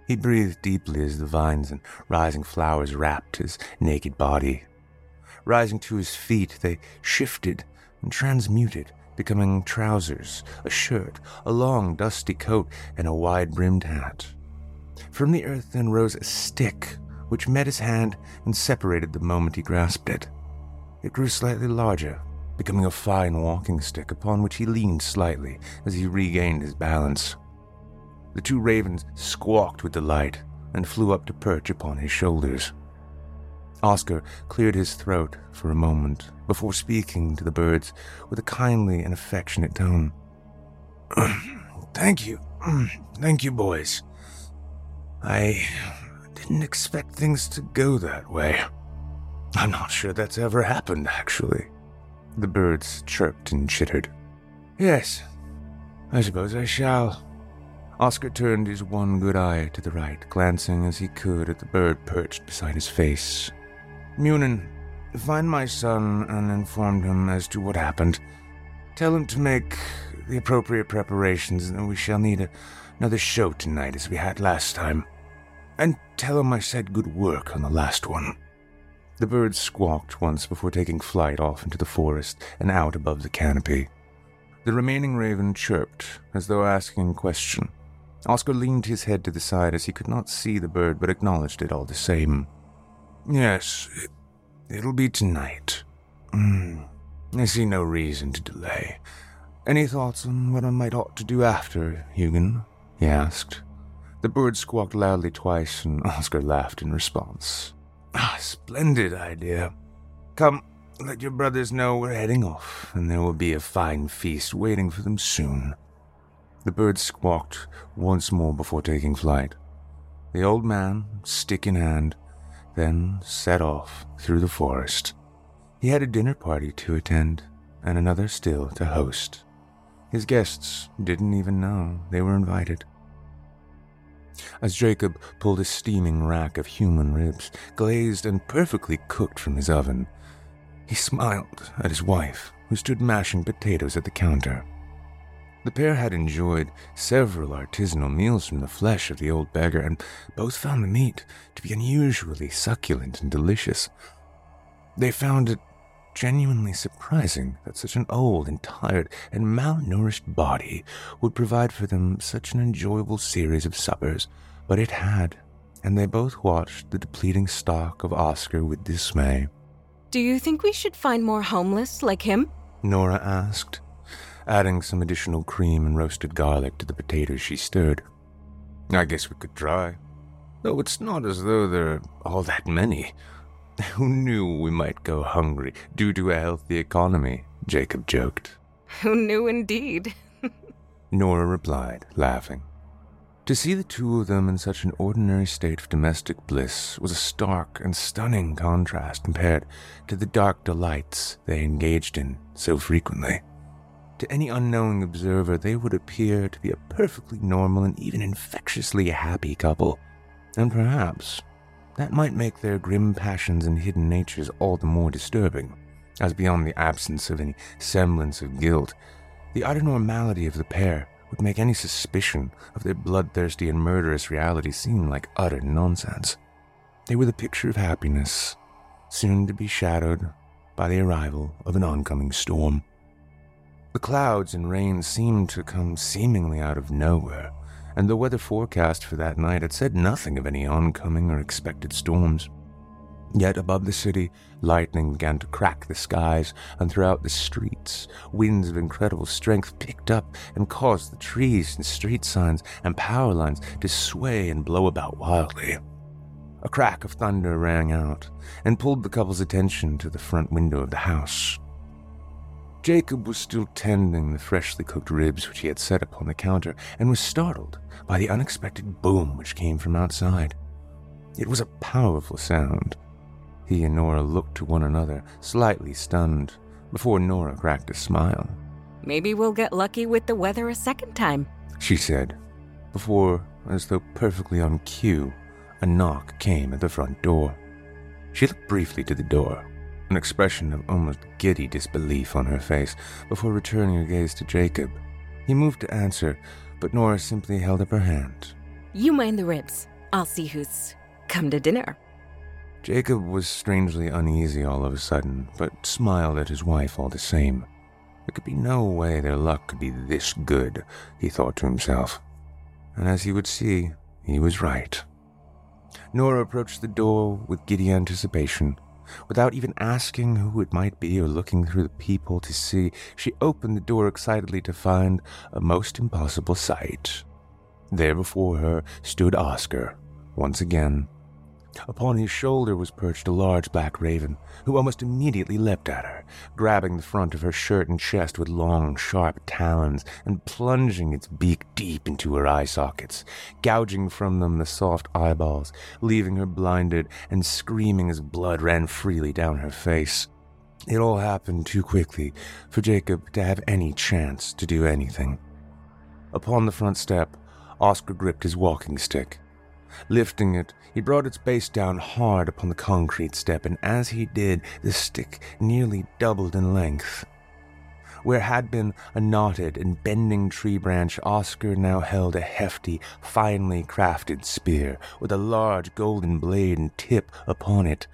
He breathed deeply as the vines and rising flowers wrapped his naked body. Rising to his feet, they shifted and transmuted, becoming trousers, a shirt, a long dusty coat, and a wide brimmed hat. From the earth then rose a stick, which met his hand and separated the moment he grasped it. It grew slightly larger, becoming a fine walking stick upon which he leaned slightly as he regained his balance. The two ravens squawked with delight and flew up to perch upon his shoulders. Oscar cleared his throat for a moment before speaking to the birds with a kindly and affectionate tone. [CLEARS THROAT] Thank you. [CLEARS THROAT] Thank you, boys. I didn't expect things to go that way. I'm not sure that's ever happened, actually. The birds chirped and chittered. Yes, I suppose I shall. Oscar turned his one good eye to the right, glancing as he could at the bird perched beside his face. Munin, find my son and inform him as to what happened. Tell him to make the appropriate preparations, and we shall need a, another show tonight as we had last time. And tell him I said good work on the last one. The bird squawked once before taking flight off into the forest and out above the canopy. The remaining raven chirped, as though asking a question. Oscar leaned his head to the side as he could not see the bird but acknowledged it all the same. Yes, it'll be tonight. Mm, I see no reason to delay. Any thoughts on what I might ought to do after, Hugin? he asked. The bird squawked loudly twice, and [LAUGHS] Oscar laughed in response. Ah, splendid idea. Come, let your brothers know we're heading off, and there will be a fine feast waiting for them soon. The bird squawked once more before taking flight. The old man, stick in hand, then set off through the forest. He had a dinner party to attend, and another still to host. His guests didn't even know they were invited as Jacob pulled a steaming rack of human ribs, glazed and perfectly cooked from his oven. He smiled at his wife, who stood mashing potatoes at the counter. The pair had enjoyed several artisanal meals from the flesh of the old beggar, and both found the meat to be unusually succulent and delicious. They found it genuinely surprising that such an old and tired and malnourished body would provide for them such an enjoyable series of suppers, but it had, and they both watched the depleting stock of Oscar with dismay. Do you think we should find more homeless like him? Nora asked, adding some additional cream and roasted garlic to the potatoes she stirred. I guess we could try. Though it's not as though there are all that many. [LAUGHS] Who knew we might go hungry due to a healthy economy? Jacob joked. Who knew indeed? [LAUGHS] Nora replied, laughing. To see the two of them in such an ordinary state of domestic bliss was a stark and stunning contrast compared to the dark delights they engaged in so frequently. To any unknowing observer, they would appear to be a perfectly normal and even infectiously happy couple. And perhaps that might make their grim passions and hidden natures all the more disturbing, as beyond the absence of any semblance of guilt, the utter normality of the pair would make any suspicion of their bloodthirsty and murderous reality seem like utter nonsense. They were the picture of happiness, soon to be shadowed by the arrival of an oncoming storm. The clouds and rain seemed to come seemingly out of nowhere, and the weather forecast for that night had said nothing of any oncoming or expected storms. Yet above the city, lightning began to crack the skies, and throughout the streets, winds of incredible strength picked up and caused the trees and street signs and power lines to sway and blow about wildly. A crack of thunder rang out and pulled the couple's attention to the front window of the house. Jacob was still tending the freshly cooked ribs which he had set upon the counter and was startled by the unexpected boom which came from outside. It was a powerful sound. He and Nora looked to one another, slightly stunned, before Nora cracked a smile. Maybe we'll get lucky with the weather a second time, she said, before, as though perfectly on cue, a knock came at the front door. She looked briefly to the door, an expression of almost giddy disbelief on her face, before returning her gaze to Jacob. He moved to answer, but Nora simply held up her hand. You mind the ribs. I'll see who's come to dinner. Jacob was strangely uneasy all of a sudden, but smiled at his wife all the same. There could be no way their luck could be this good, he thought to himself. And as he would see, he was right. Nora approached the door with giddy anticipation. Without even asking who it might be or looking through the peephole to see, she opened the door excitedly to find a most impossible sight. There before her stood Oscar, once again. Upon his shoulder was perched a large black raven, who almost immediately leapt at her, grabbing the front of her shirt and chest with long, sharp talons and plunging its beak deep into her eye sockets, gouging from them the soft eyeballs, leaving her blinded and screaming as blood ran freely down her face. It all happened too quickly for Jacob to have any chance to do anything. Upon the front step, Oscar gripped his walking stick. Lifting it, he brought its base down hard upon the concrete step, and as he did, the stick nearly doubled in length. Where had been a knotted and bending tree branch, Oscar now held a hefty, finely crafted spear with a large golden blade and tip upon it.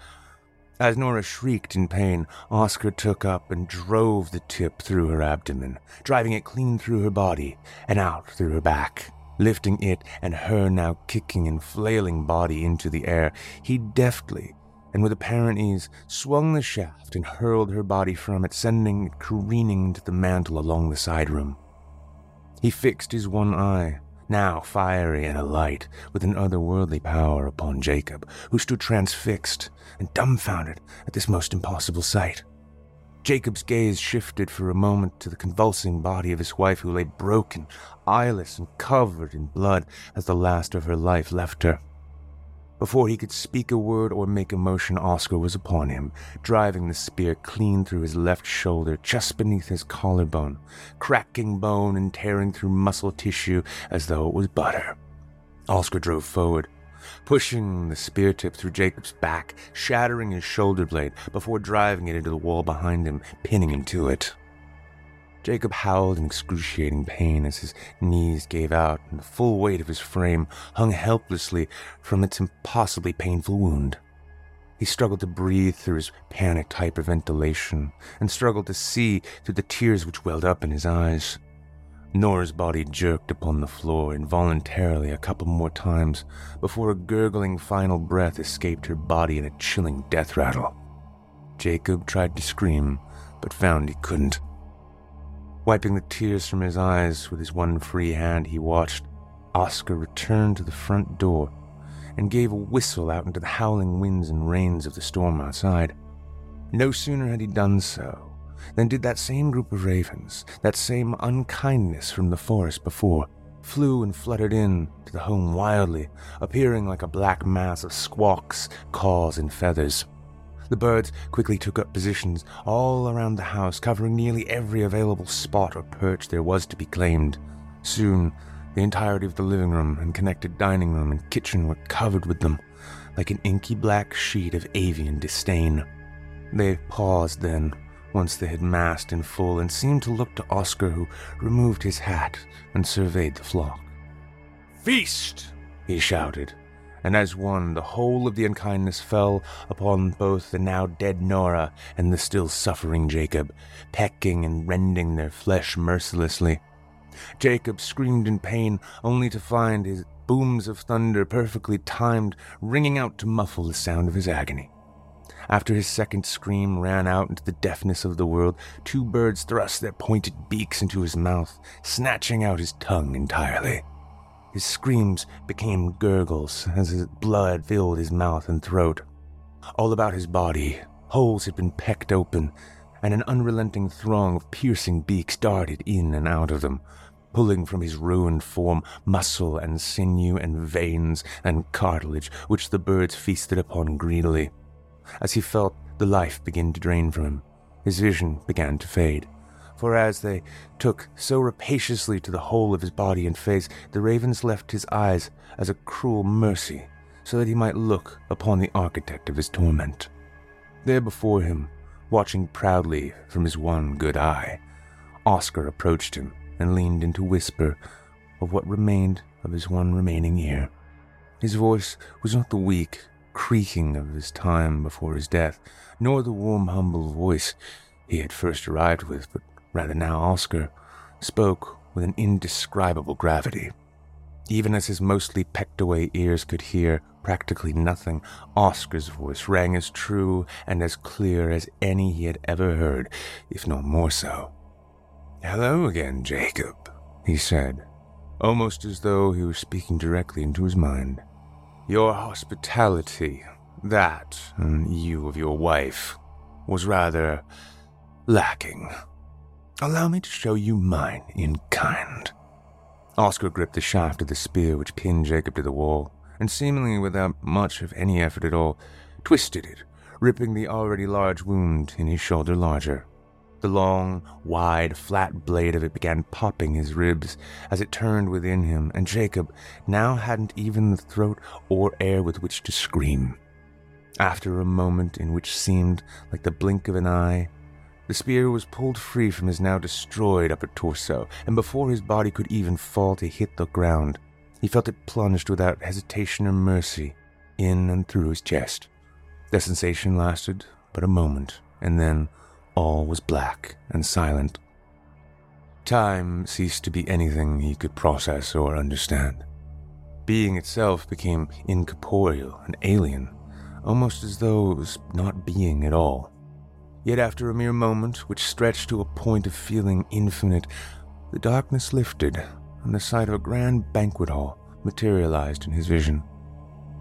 As Nora shrieked in pain, Oscar took up and drove the tip through her abdomen, driving it clean through her body and out through her back. Lifting it and her now kicking and flailing body into the air, he deftly and with apparent ease swung the shaft and hurled her body from it, sending it careening into the mantel along the side room. He fixed his one eye, now fiery and alight with an otherworldly power, upon Jacob, who stood transfixed and dumbfounded at this most impossible sight. Jacob's gaze shifted for a moment to the convulsing body of his wife, who lay broken, eyeless, and covered in blood as the last of her life left her. Before he could speak a word or make a motion, Oscar was upon him, driving the spear clean through his left shoulder, just beneath his collarbone, cracking bone and tearing through muscle tissue as though it was butter. Oscar drove forward, pushing the spear tip through Jacob's back, shattering his shoulder blade before driving it into the wall behind him, pinning him to it. Jacob howled in excruciating pain as his knees gave out and the full weight of his frame hung helplessly from its impossibly painful wound. He struggled to breathe through his panicked hyperventilation and struggled to see through the tears which welled up in his eyes. Nora's body jerked upon the floor involuntarily a couple more times before a gurgling final breath escaped her body in a chilling death rattle. Jacob tried to scream, but found he couldn't. Wiping the tears from his eyes with his one free hand, he watched Oscar return to the front door and gave a whistle out into the howling winds and rains of the storm outside. No sooner had he done so than did that same group of ravens, that same unkindness from the forest before, flew and fluttered in to the home wildly, appearing like a black mass of squawks, caws, and feathers. The birds quickly took up positions all around the house, covering nearly every available spot or perch there was to be claimed. Soon, the entirety of the living room and connected dining room and kitchen were covered with them, like an inky black sheet of avian disdain. They paused then, once they had massed in full, and seemed to look to Oscar, who removed his hat and surveyed the flock. Feast! he shouted, and as one, the whole of the unkindness fell upon both the now dead Nora and the still suffering Jacob, pecking and rending their flesh mercilessly. Jacob screamed in pain, only to find his booms of thunder perfectly timed, ringing out to muffle the sound of his agony. After his second scream ran out into the deafness of the world, two birds thrust their pointed beaks into his mouth, snatching out his tongue entirely. His screams became gurgles as his blood filled his mouth and throat. All about his body, holes had been pecked open, and an unrelenting throng of piercing beaks darted in and out of them, pulling from his ruined form muscle and sinew and veins and cartilage which the birds feasted upon greedily. As he felt the life begin to drain from him, his vision began to fade. For as they took so rapaciously to the whole of his body and face, the ravens left his eyes as a cruel mercy, so that he might look upon the architect of his torment. There before him, watching proudly from his one good eye, Oscar approached him and leaned in to whisper of what remained of his one remaining ear. His voice was not the weak, creaking of his time before his death, nor the warm, humble voice he had first arrived with, but rather now Oscar spoke with an indescribable gravity. Even as his mostly pecked away ears could hear practically nothing, Oscar's voice rang as true and as clear as any he had ever heard, if not more so. Hello again, Jacob, he said, almost as though he were speaking directly into his mind. Your hospitality, that, and you of your wife, was rather lacking. Allow me to show you mine in kind. Oscar gripped the shaft of the spear which pinned Jacob to the wall, and seemingly without much of any effort at all, twisted it, ripping the already large wound in his shoulder larger. The long, wide, flat blade of it began popping his ribs as it turned within him, and Jacob now hadn't even the throat or air with which to scream. After a moment in which seemed like the blink of an eye, the spear was pulled free from his now destroyed upper torso, and before his body could even fall to hit the ground, he felt it plunged without hesitation or mercy in and through his chest. The sensation lasted but a moment, and then all was black and silent. Time ceased to be anything he could process or understand. Being itself became incorporeal and alien, almost as though it was not being at all. Yet after a mere moment, which stretched to a point of feeling infinite, the darkness lifted, and the sight of a grand banquet hall materialized in his vision.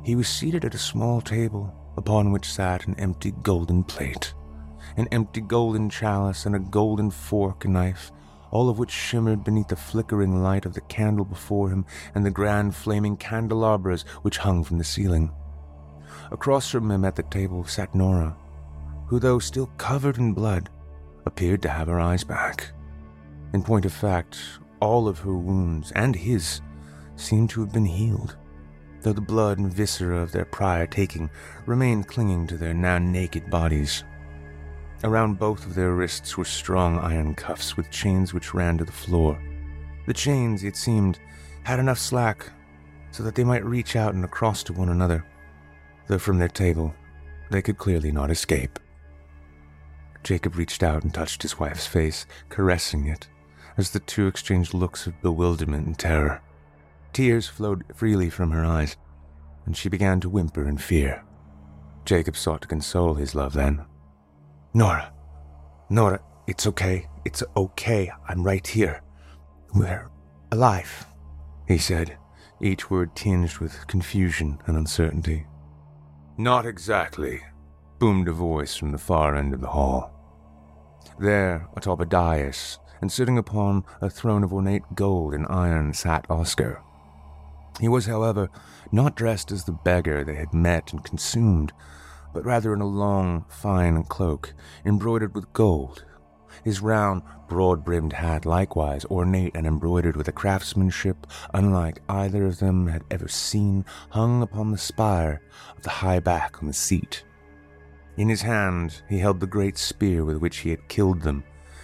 He was seated at a small table upon which sat an empty golden plate an empty golden chalice, and a golden fork and knife, all of which shimmered beneath the flickering light of the candle before him and the grand flaming candelabras which hung from the ceiling. Across from him at the table sat Nora, who, though still covered in blood, appeared to have her eyes back. In point of fact, all of her wounds, and his, seemed to have been healed, though the blood and viscera of their prior taking remained clinging to their now naked bodies. Around both of their wrists were strong iron cuffs with chains which ran to the floor. The chains, it seemed, had enough slack so that they might reach out and across to one another, though from their table they could clearly not escape. Jacob reached out and touched his wife's face, caressing it, as the two exchanged looks of bewilderment and terror. Tears flowed freely from her eyes, and she began to whimper in fear. Jacob sought to console his love then. Nora, Nora, it's okay. It's okay. I'm right here. We're alive, he said, each word tinged with confusion and uncertainty. Not exactly, boomed a voice from the far end of the hall. There, atop a dais, and sitting upon a throne of ornate gold and iron, sat Oscar. He was, however, not dressed as the beggar they had met and consumed, but rather in a long, fine cloak embroidered with gold. His round, broad brimmed hat, likewise ornate and embroidered with a craftsmanship unlike either of them had ever seen, hung upon the spire of the high back on the seat. In his hand he held the great spear with which he had killed them,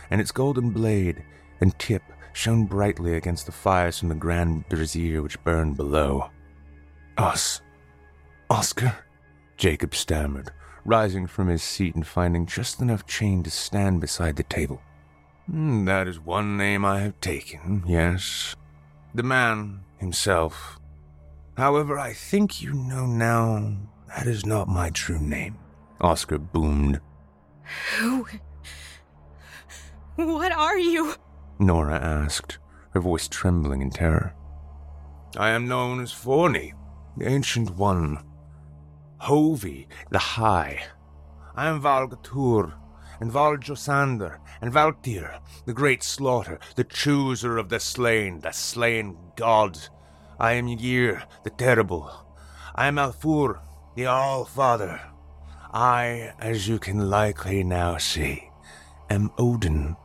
and its golden blade and tip shone brightly against the fires from the grand brazier which burned below. Us, Oscar, Jacob stammered, rising from his seat and finding just enough chain to stand beside the table. Hmm, that is one name I have taken, yes. The man himself. However, I think you know now that is not my true name. Oscar boomed. Who? What are you? Nora asked, her voice trembling in terror. I am known as Forney, the Ancient One. Hovi, the High. I am Valgatur, and Valjosander, and Valtir, the Great Slaughter, the Chooser of the Slain, the Slain God. I am Ygir, the Terrible. I am Alfur, the All Father. I, as you can likely now see, am Odin.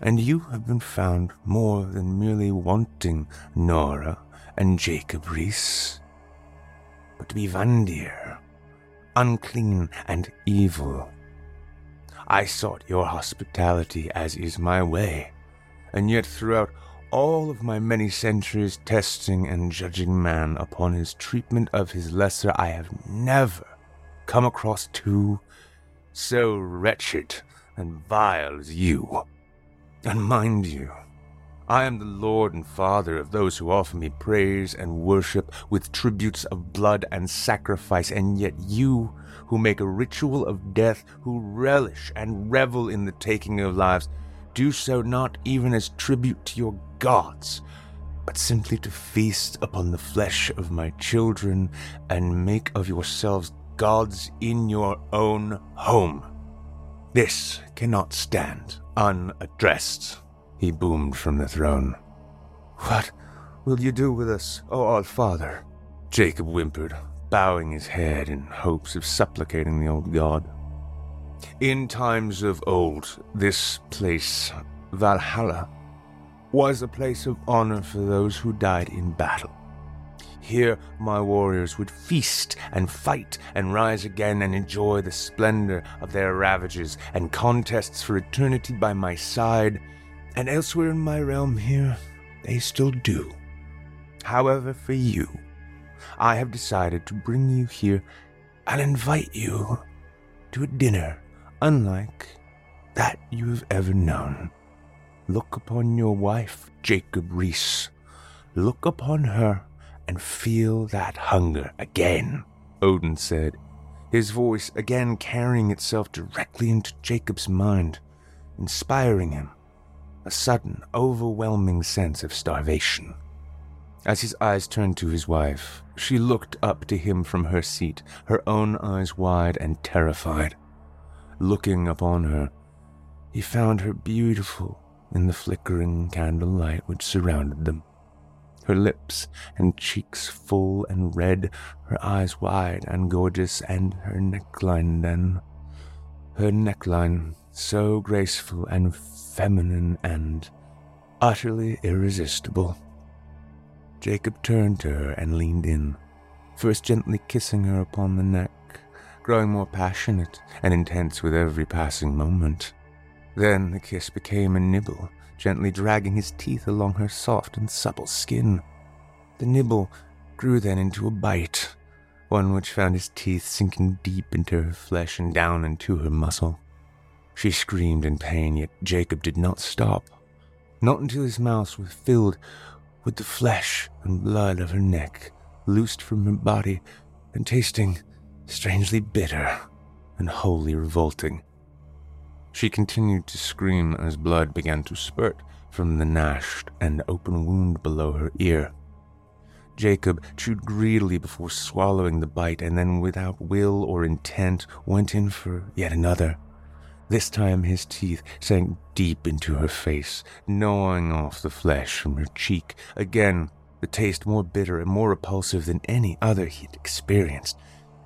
And you have been found more than merely wanting Nora and Jacob Reese, but to be Vandir, unclean and evil. I sought your hospitality as is my way, and yet throughout all of my many centuries testing and judging man upon his treatment of his lesser, I have never come across two so wretched and vile as you. And mind you, I am the Lord and Father of those who offer me praise and worship with tributes of blood and sacrifice, and yet you, who make a ritual of death, who relish and revel in the taking of lives, do so not even as tribute to your gods, but simply to feast upon the flesh of my children and make of yourselves gods in your own home. This cannot stand unaddressed, he boomed from the throne. What will you do with us, O All Father? Jacob whimpered, bowing his head in hopes of supplicating the old god. In times of old, this place, Valhalla, was a place of honor for those who died in battle. Here, my warriors would feast and fight and rise again and enjoy the splendor of their ravages and contests for eternity by my side, and elsewhere in my realm here, they still do. However, for you, I have decided to bring you here and invite you to a dinner unlike that you have ever known. Look upon your wife, Jacob Reese. Look upon her and feel that hunger again, Odin said, his voice again carrying itself directly into Jacob's mind, inspiring him a sudden, overwhelming sense of starvation. As his eyes turned to his wife, she looked up to him from her seat, her own eyes wide and terrified. Looking upon her, he found her beautiful in the flickering candlelight which surrounded them her lips and cheeks full and red, her eyes wide and gorgeous, and her neckline then. Her neckline so graceful and feminine and utterly irresistible. Jacob turned to her and leaned in, first gently kissing her upon the neck, growing more passionate and intense with every passing moment. Then the kiss became a nibble, gently dragging his teeth along her soft and supple skin. The nibble grew then into a bite, one which found his teeth sinking deep into her flesh and down into her muscle. She screamed in pain, yet Jacob did not stop. Not until his mouth was filled with the flesh and blood of her neck, loosed from her body and tasting strangely bitter and wholly revolting. She continued to scream as blood began to spurt from the gnashed and open wound below her ear. Jacob chewed greedily before swallowing the bite and then, without will or intent, went in for yet another. This time his teeth sank deep into her face, gnawing off the flesh from her cheek. Again, the taste more bitter and more repulsive than any other he had experienced.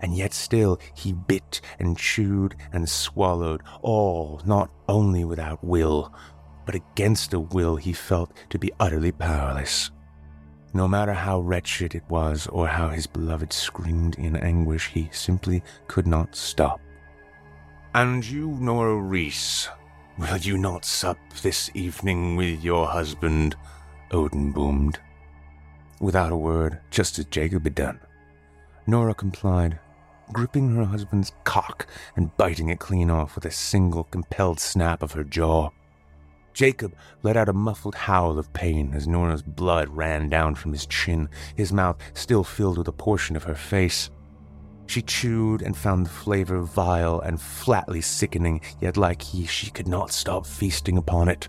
And yet still he bit and chewed and swallowed, all not only without will, but against a will he felt to be utterly powerless. No matter how wretched it was or how his beloved screamed in anguish, he simply could not stop. And you, Nora Reese, will you not sup this evening with your husband? Odin boomed. Without a word, just as Jacob had done, Nora complied, gripping her husband's cock and biting it clean off with a single compelled snap of her jaw. Jacob let out a muffled howl of pain as Nora's blood ran down from his chin, his mouth still filled with a portion of her face. She chewed and found the flavor vile and flatly sickening, yet like he, she could not stop feasting upon it.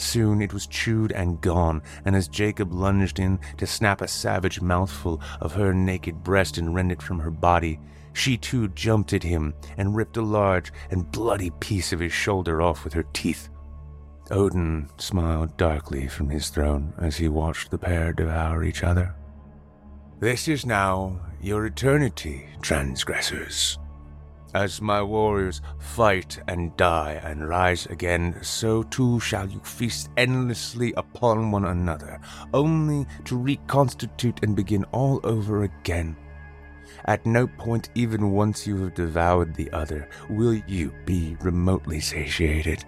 Soon it was chewed and gone, and as Jacob lunged in to snap a savage mouthful of her naked breast and rend it from her body, she too jumped at him and ripped a large and bloody piece of his shoulder off with her teeth. Odin smiled darkly from his throne as he watched the pair devour each other. This is now your eternity, transgressors. As my warriors fight and die and rise again, so too shall you feast endlessly upon one another, only to reconstitute and begin all over again. At no point, even once you have devoured the other, will you be remotely satiated.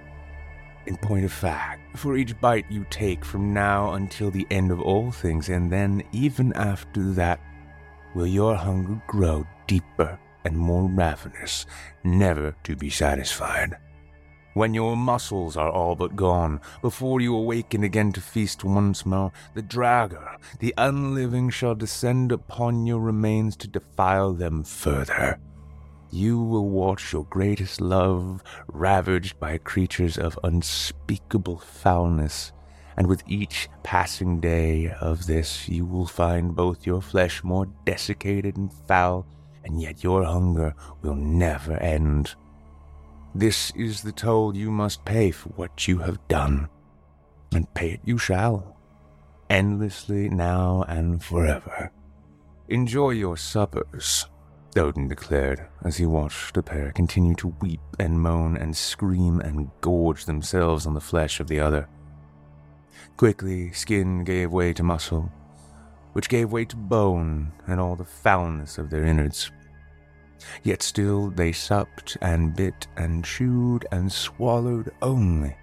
In point of fact, for each bite you take from now until the end of all things, and then even after that, will your hunger grow deeper and more ravenous, never to be satisfied. When your muscles are all but gone, before you awaken again to feast once more, the Draugr, the unliving, shall descend upon your remains to defile them further. You will watch your greatest love ravaged by creatures of unspeakable foulness, and with each passing day of this you will find both your flesh more desiccated and foul, and yet your hunger will never end. This is the toll you must pay for what you have done, and pay it you shall, endlessly now and forever. Enjoy your suppers, Odin declared as he watched the pair continue to weep and moan and scream and gorge themselves on the flesh of the other. Quickly, skin gave way to muscle, which gave way to bone and all the foulness of their innards. Yet still they supped and bit and chewed and swallowed only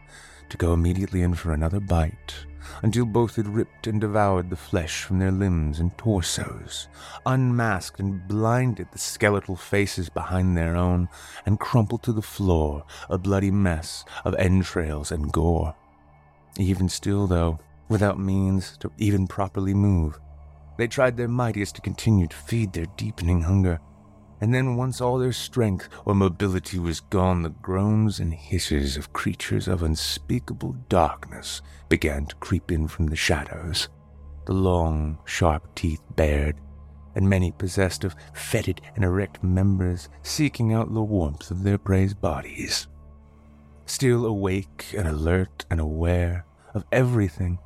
to go immediately in for another bite, until both had ripped and devoured the flesh from their limbs and torsos, unmasked and blinded the skeletal faces behind their own, and crumpled to the floor, a bloody mess of entrails and gore. Even still, though, without means to even properly move, they tried their mightiest to continue to feed their deepening hunger and then once all their strength or mobility was gone, the groans and hisses of creatures of unspeakable darkness began to creep in from the shadows, the long, sharp teeth bared, and many possessed of fetid and erect members seeking out the warmth of their prey's bodies. Still awake and alert and aware of everything,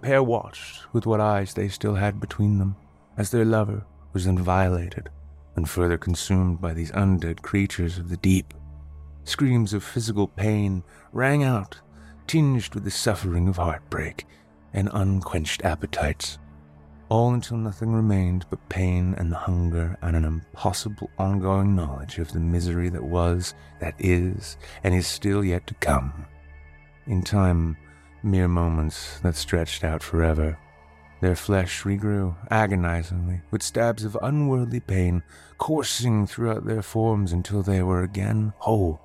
the pair watched with what eyes they still had between them as their lover was then violated and further consumed by these undead creatures of the deep. Screams of physical pain rang out, tinged with the suffering of heartbreak and unquenched appetites. all until nothing remained but pain and hunger and an impossible ongoing knowledge of the misery that was, that is, and is still yet to come. In time, mere moments that stretched out forever. Their flesh regrew agonizingly, with stabs of unworldly pain coursing throughout their forms until they were again whole,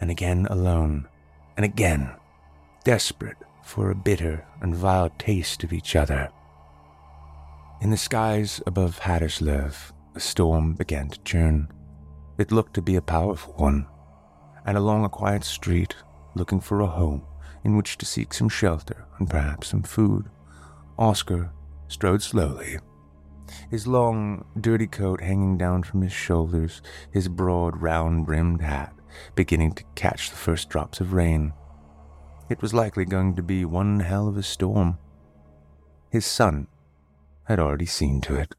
and again alone, and again desperate for a bitter and vile taste of each other. In the skies above Haderslev, a storm began to churn. It looked to be a powerful one, and along a quiet street, looking for a home in which to seek some shelter and perhaps some food, Oscar strode slowly. His long, dirty coat hanging down from his shoulders, his broad, round brimmed hat beginning to catch the first drops of rain. It was likely going to be one hell of a storm. His son had already seen to it.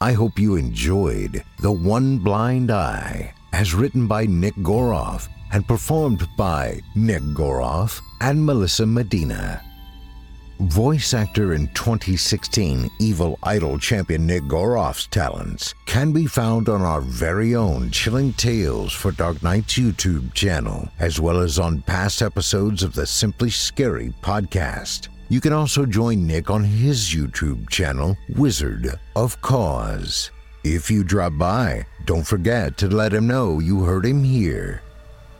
I hope you enjoyed The One Blind Eye, as written by Nick Goroff and performed by Nick Goroff and Melissa Medina. Voice actor in 2016 Evil Idol champion Nick Goroff's talents can be found on our very own Chilling Tales for Dark Nights YouTube channel, as well as on past episodes of the Simply Scary podcast. You can also join Nick on his YouTube channel, Wizard of Cause. If you drop by, don't forget to let him know you heard him here.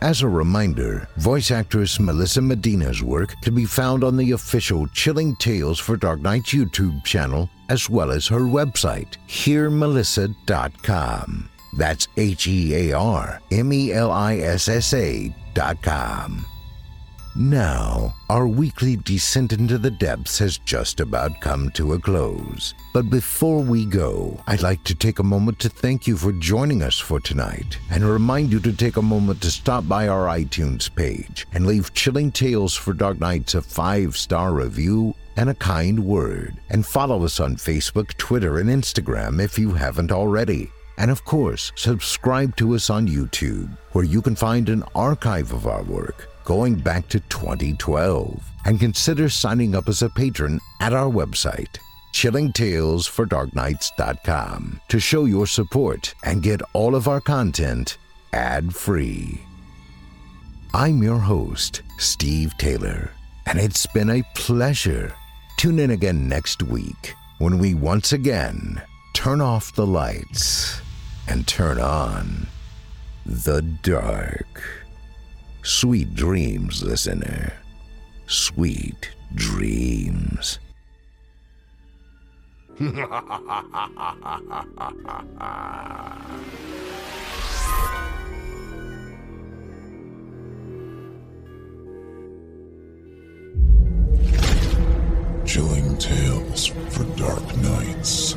As a reminder, voice actress Melissa Medina's work can be found on the official Chilling Tales for Dark Nights YouTube channel, as well as her website, hearmelissa.com. That's H E A R M E L I S S A dot com. Now, our weekly descent into the depths has just about come to a close. But before we go, I'd like to take a moment to thank you for joining us for tonight and remind you to take a moment to stop by our iTunes page and leave Chilling Tales for Dark Nights a five star review and a kind word. And follow us on Facebook, Twitter, and Instagram if you haven't already. And of course, subscribe to us on YouTube, where you can find an archive of our work going back to 2012. And consider signing up as a patron at our website, chillingtalesfordarknights.com, to show your support and get all of our content ad free. I'm your host, Steve Taylor, and it's been a pleasure. Tune in again next week when we once again turn off the lights and turn on the dark. Sweet dreams, listener. Sweet dreams. Chilling tales for dark nights.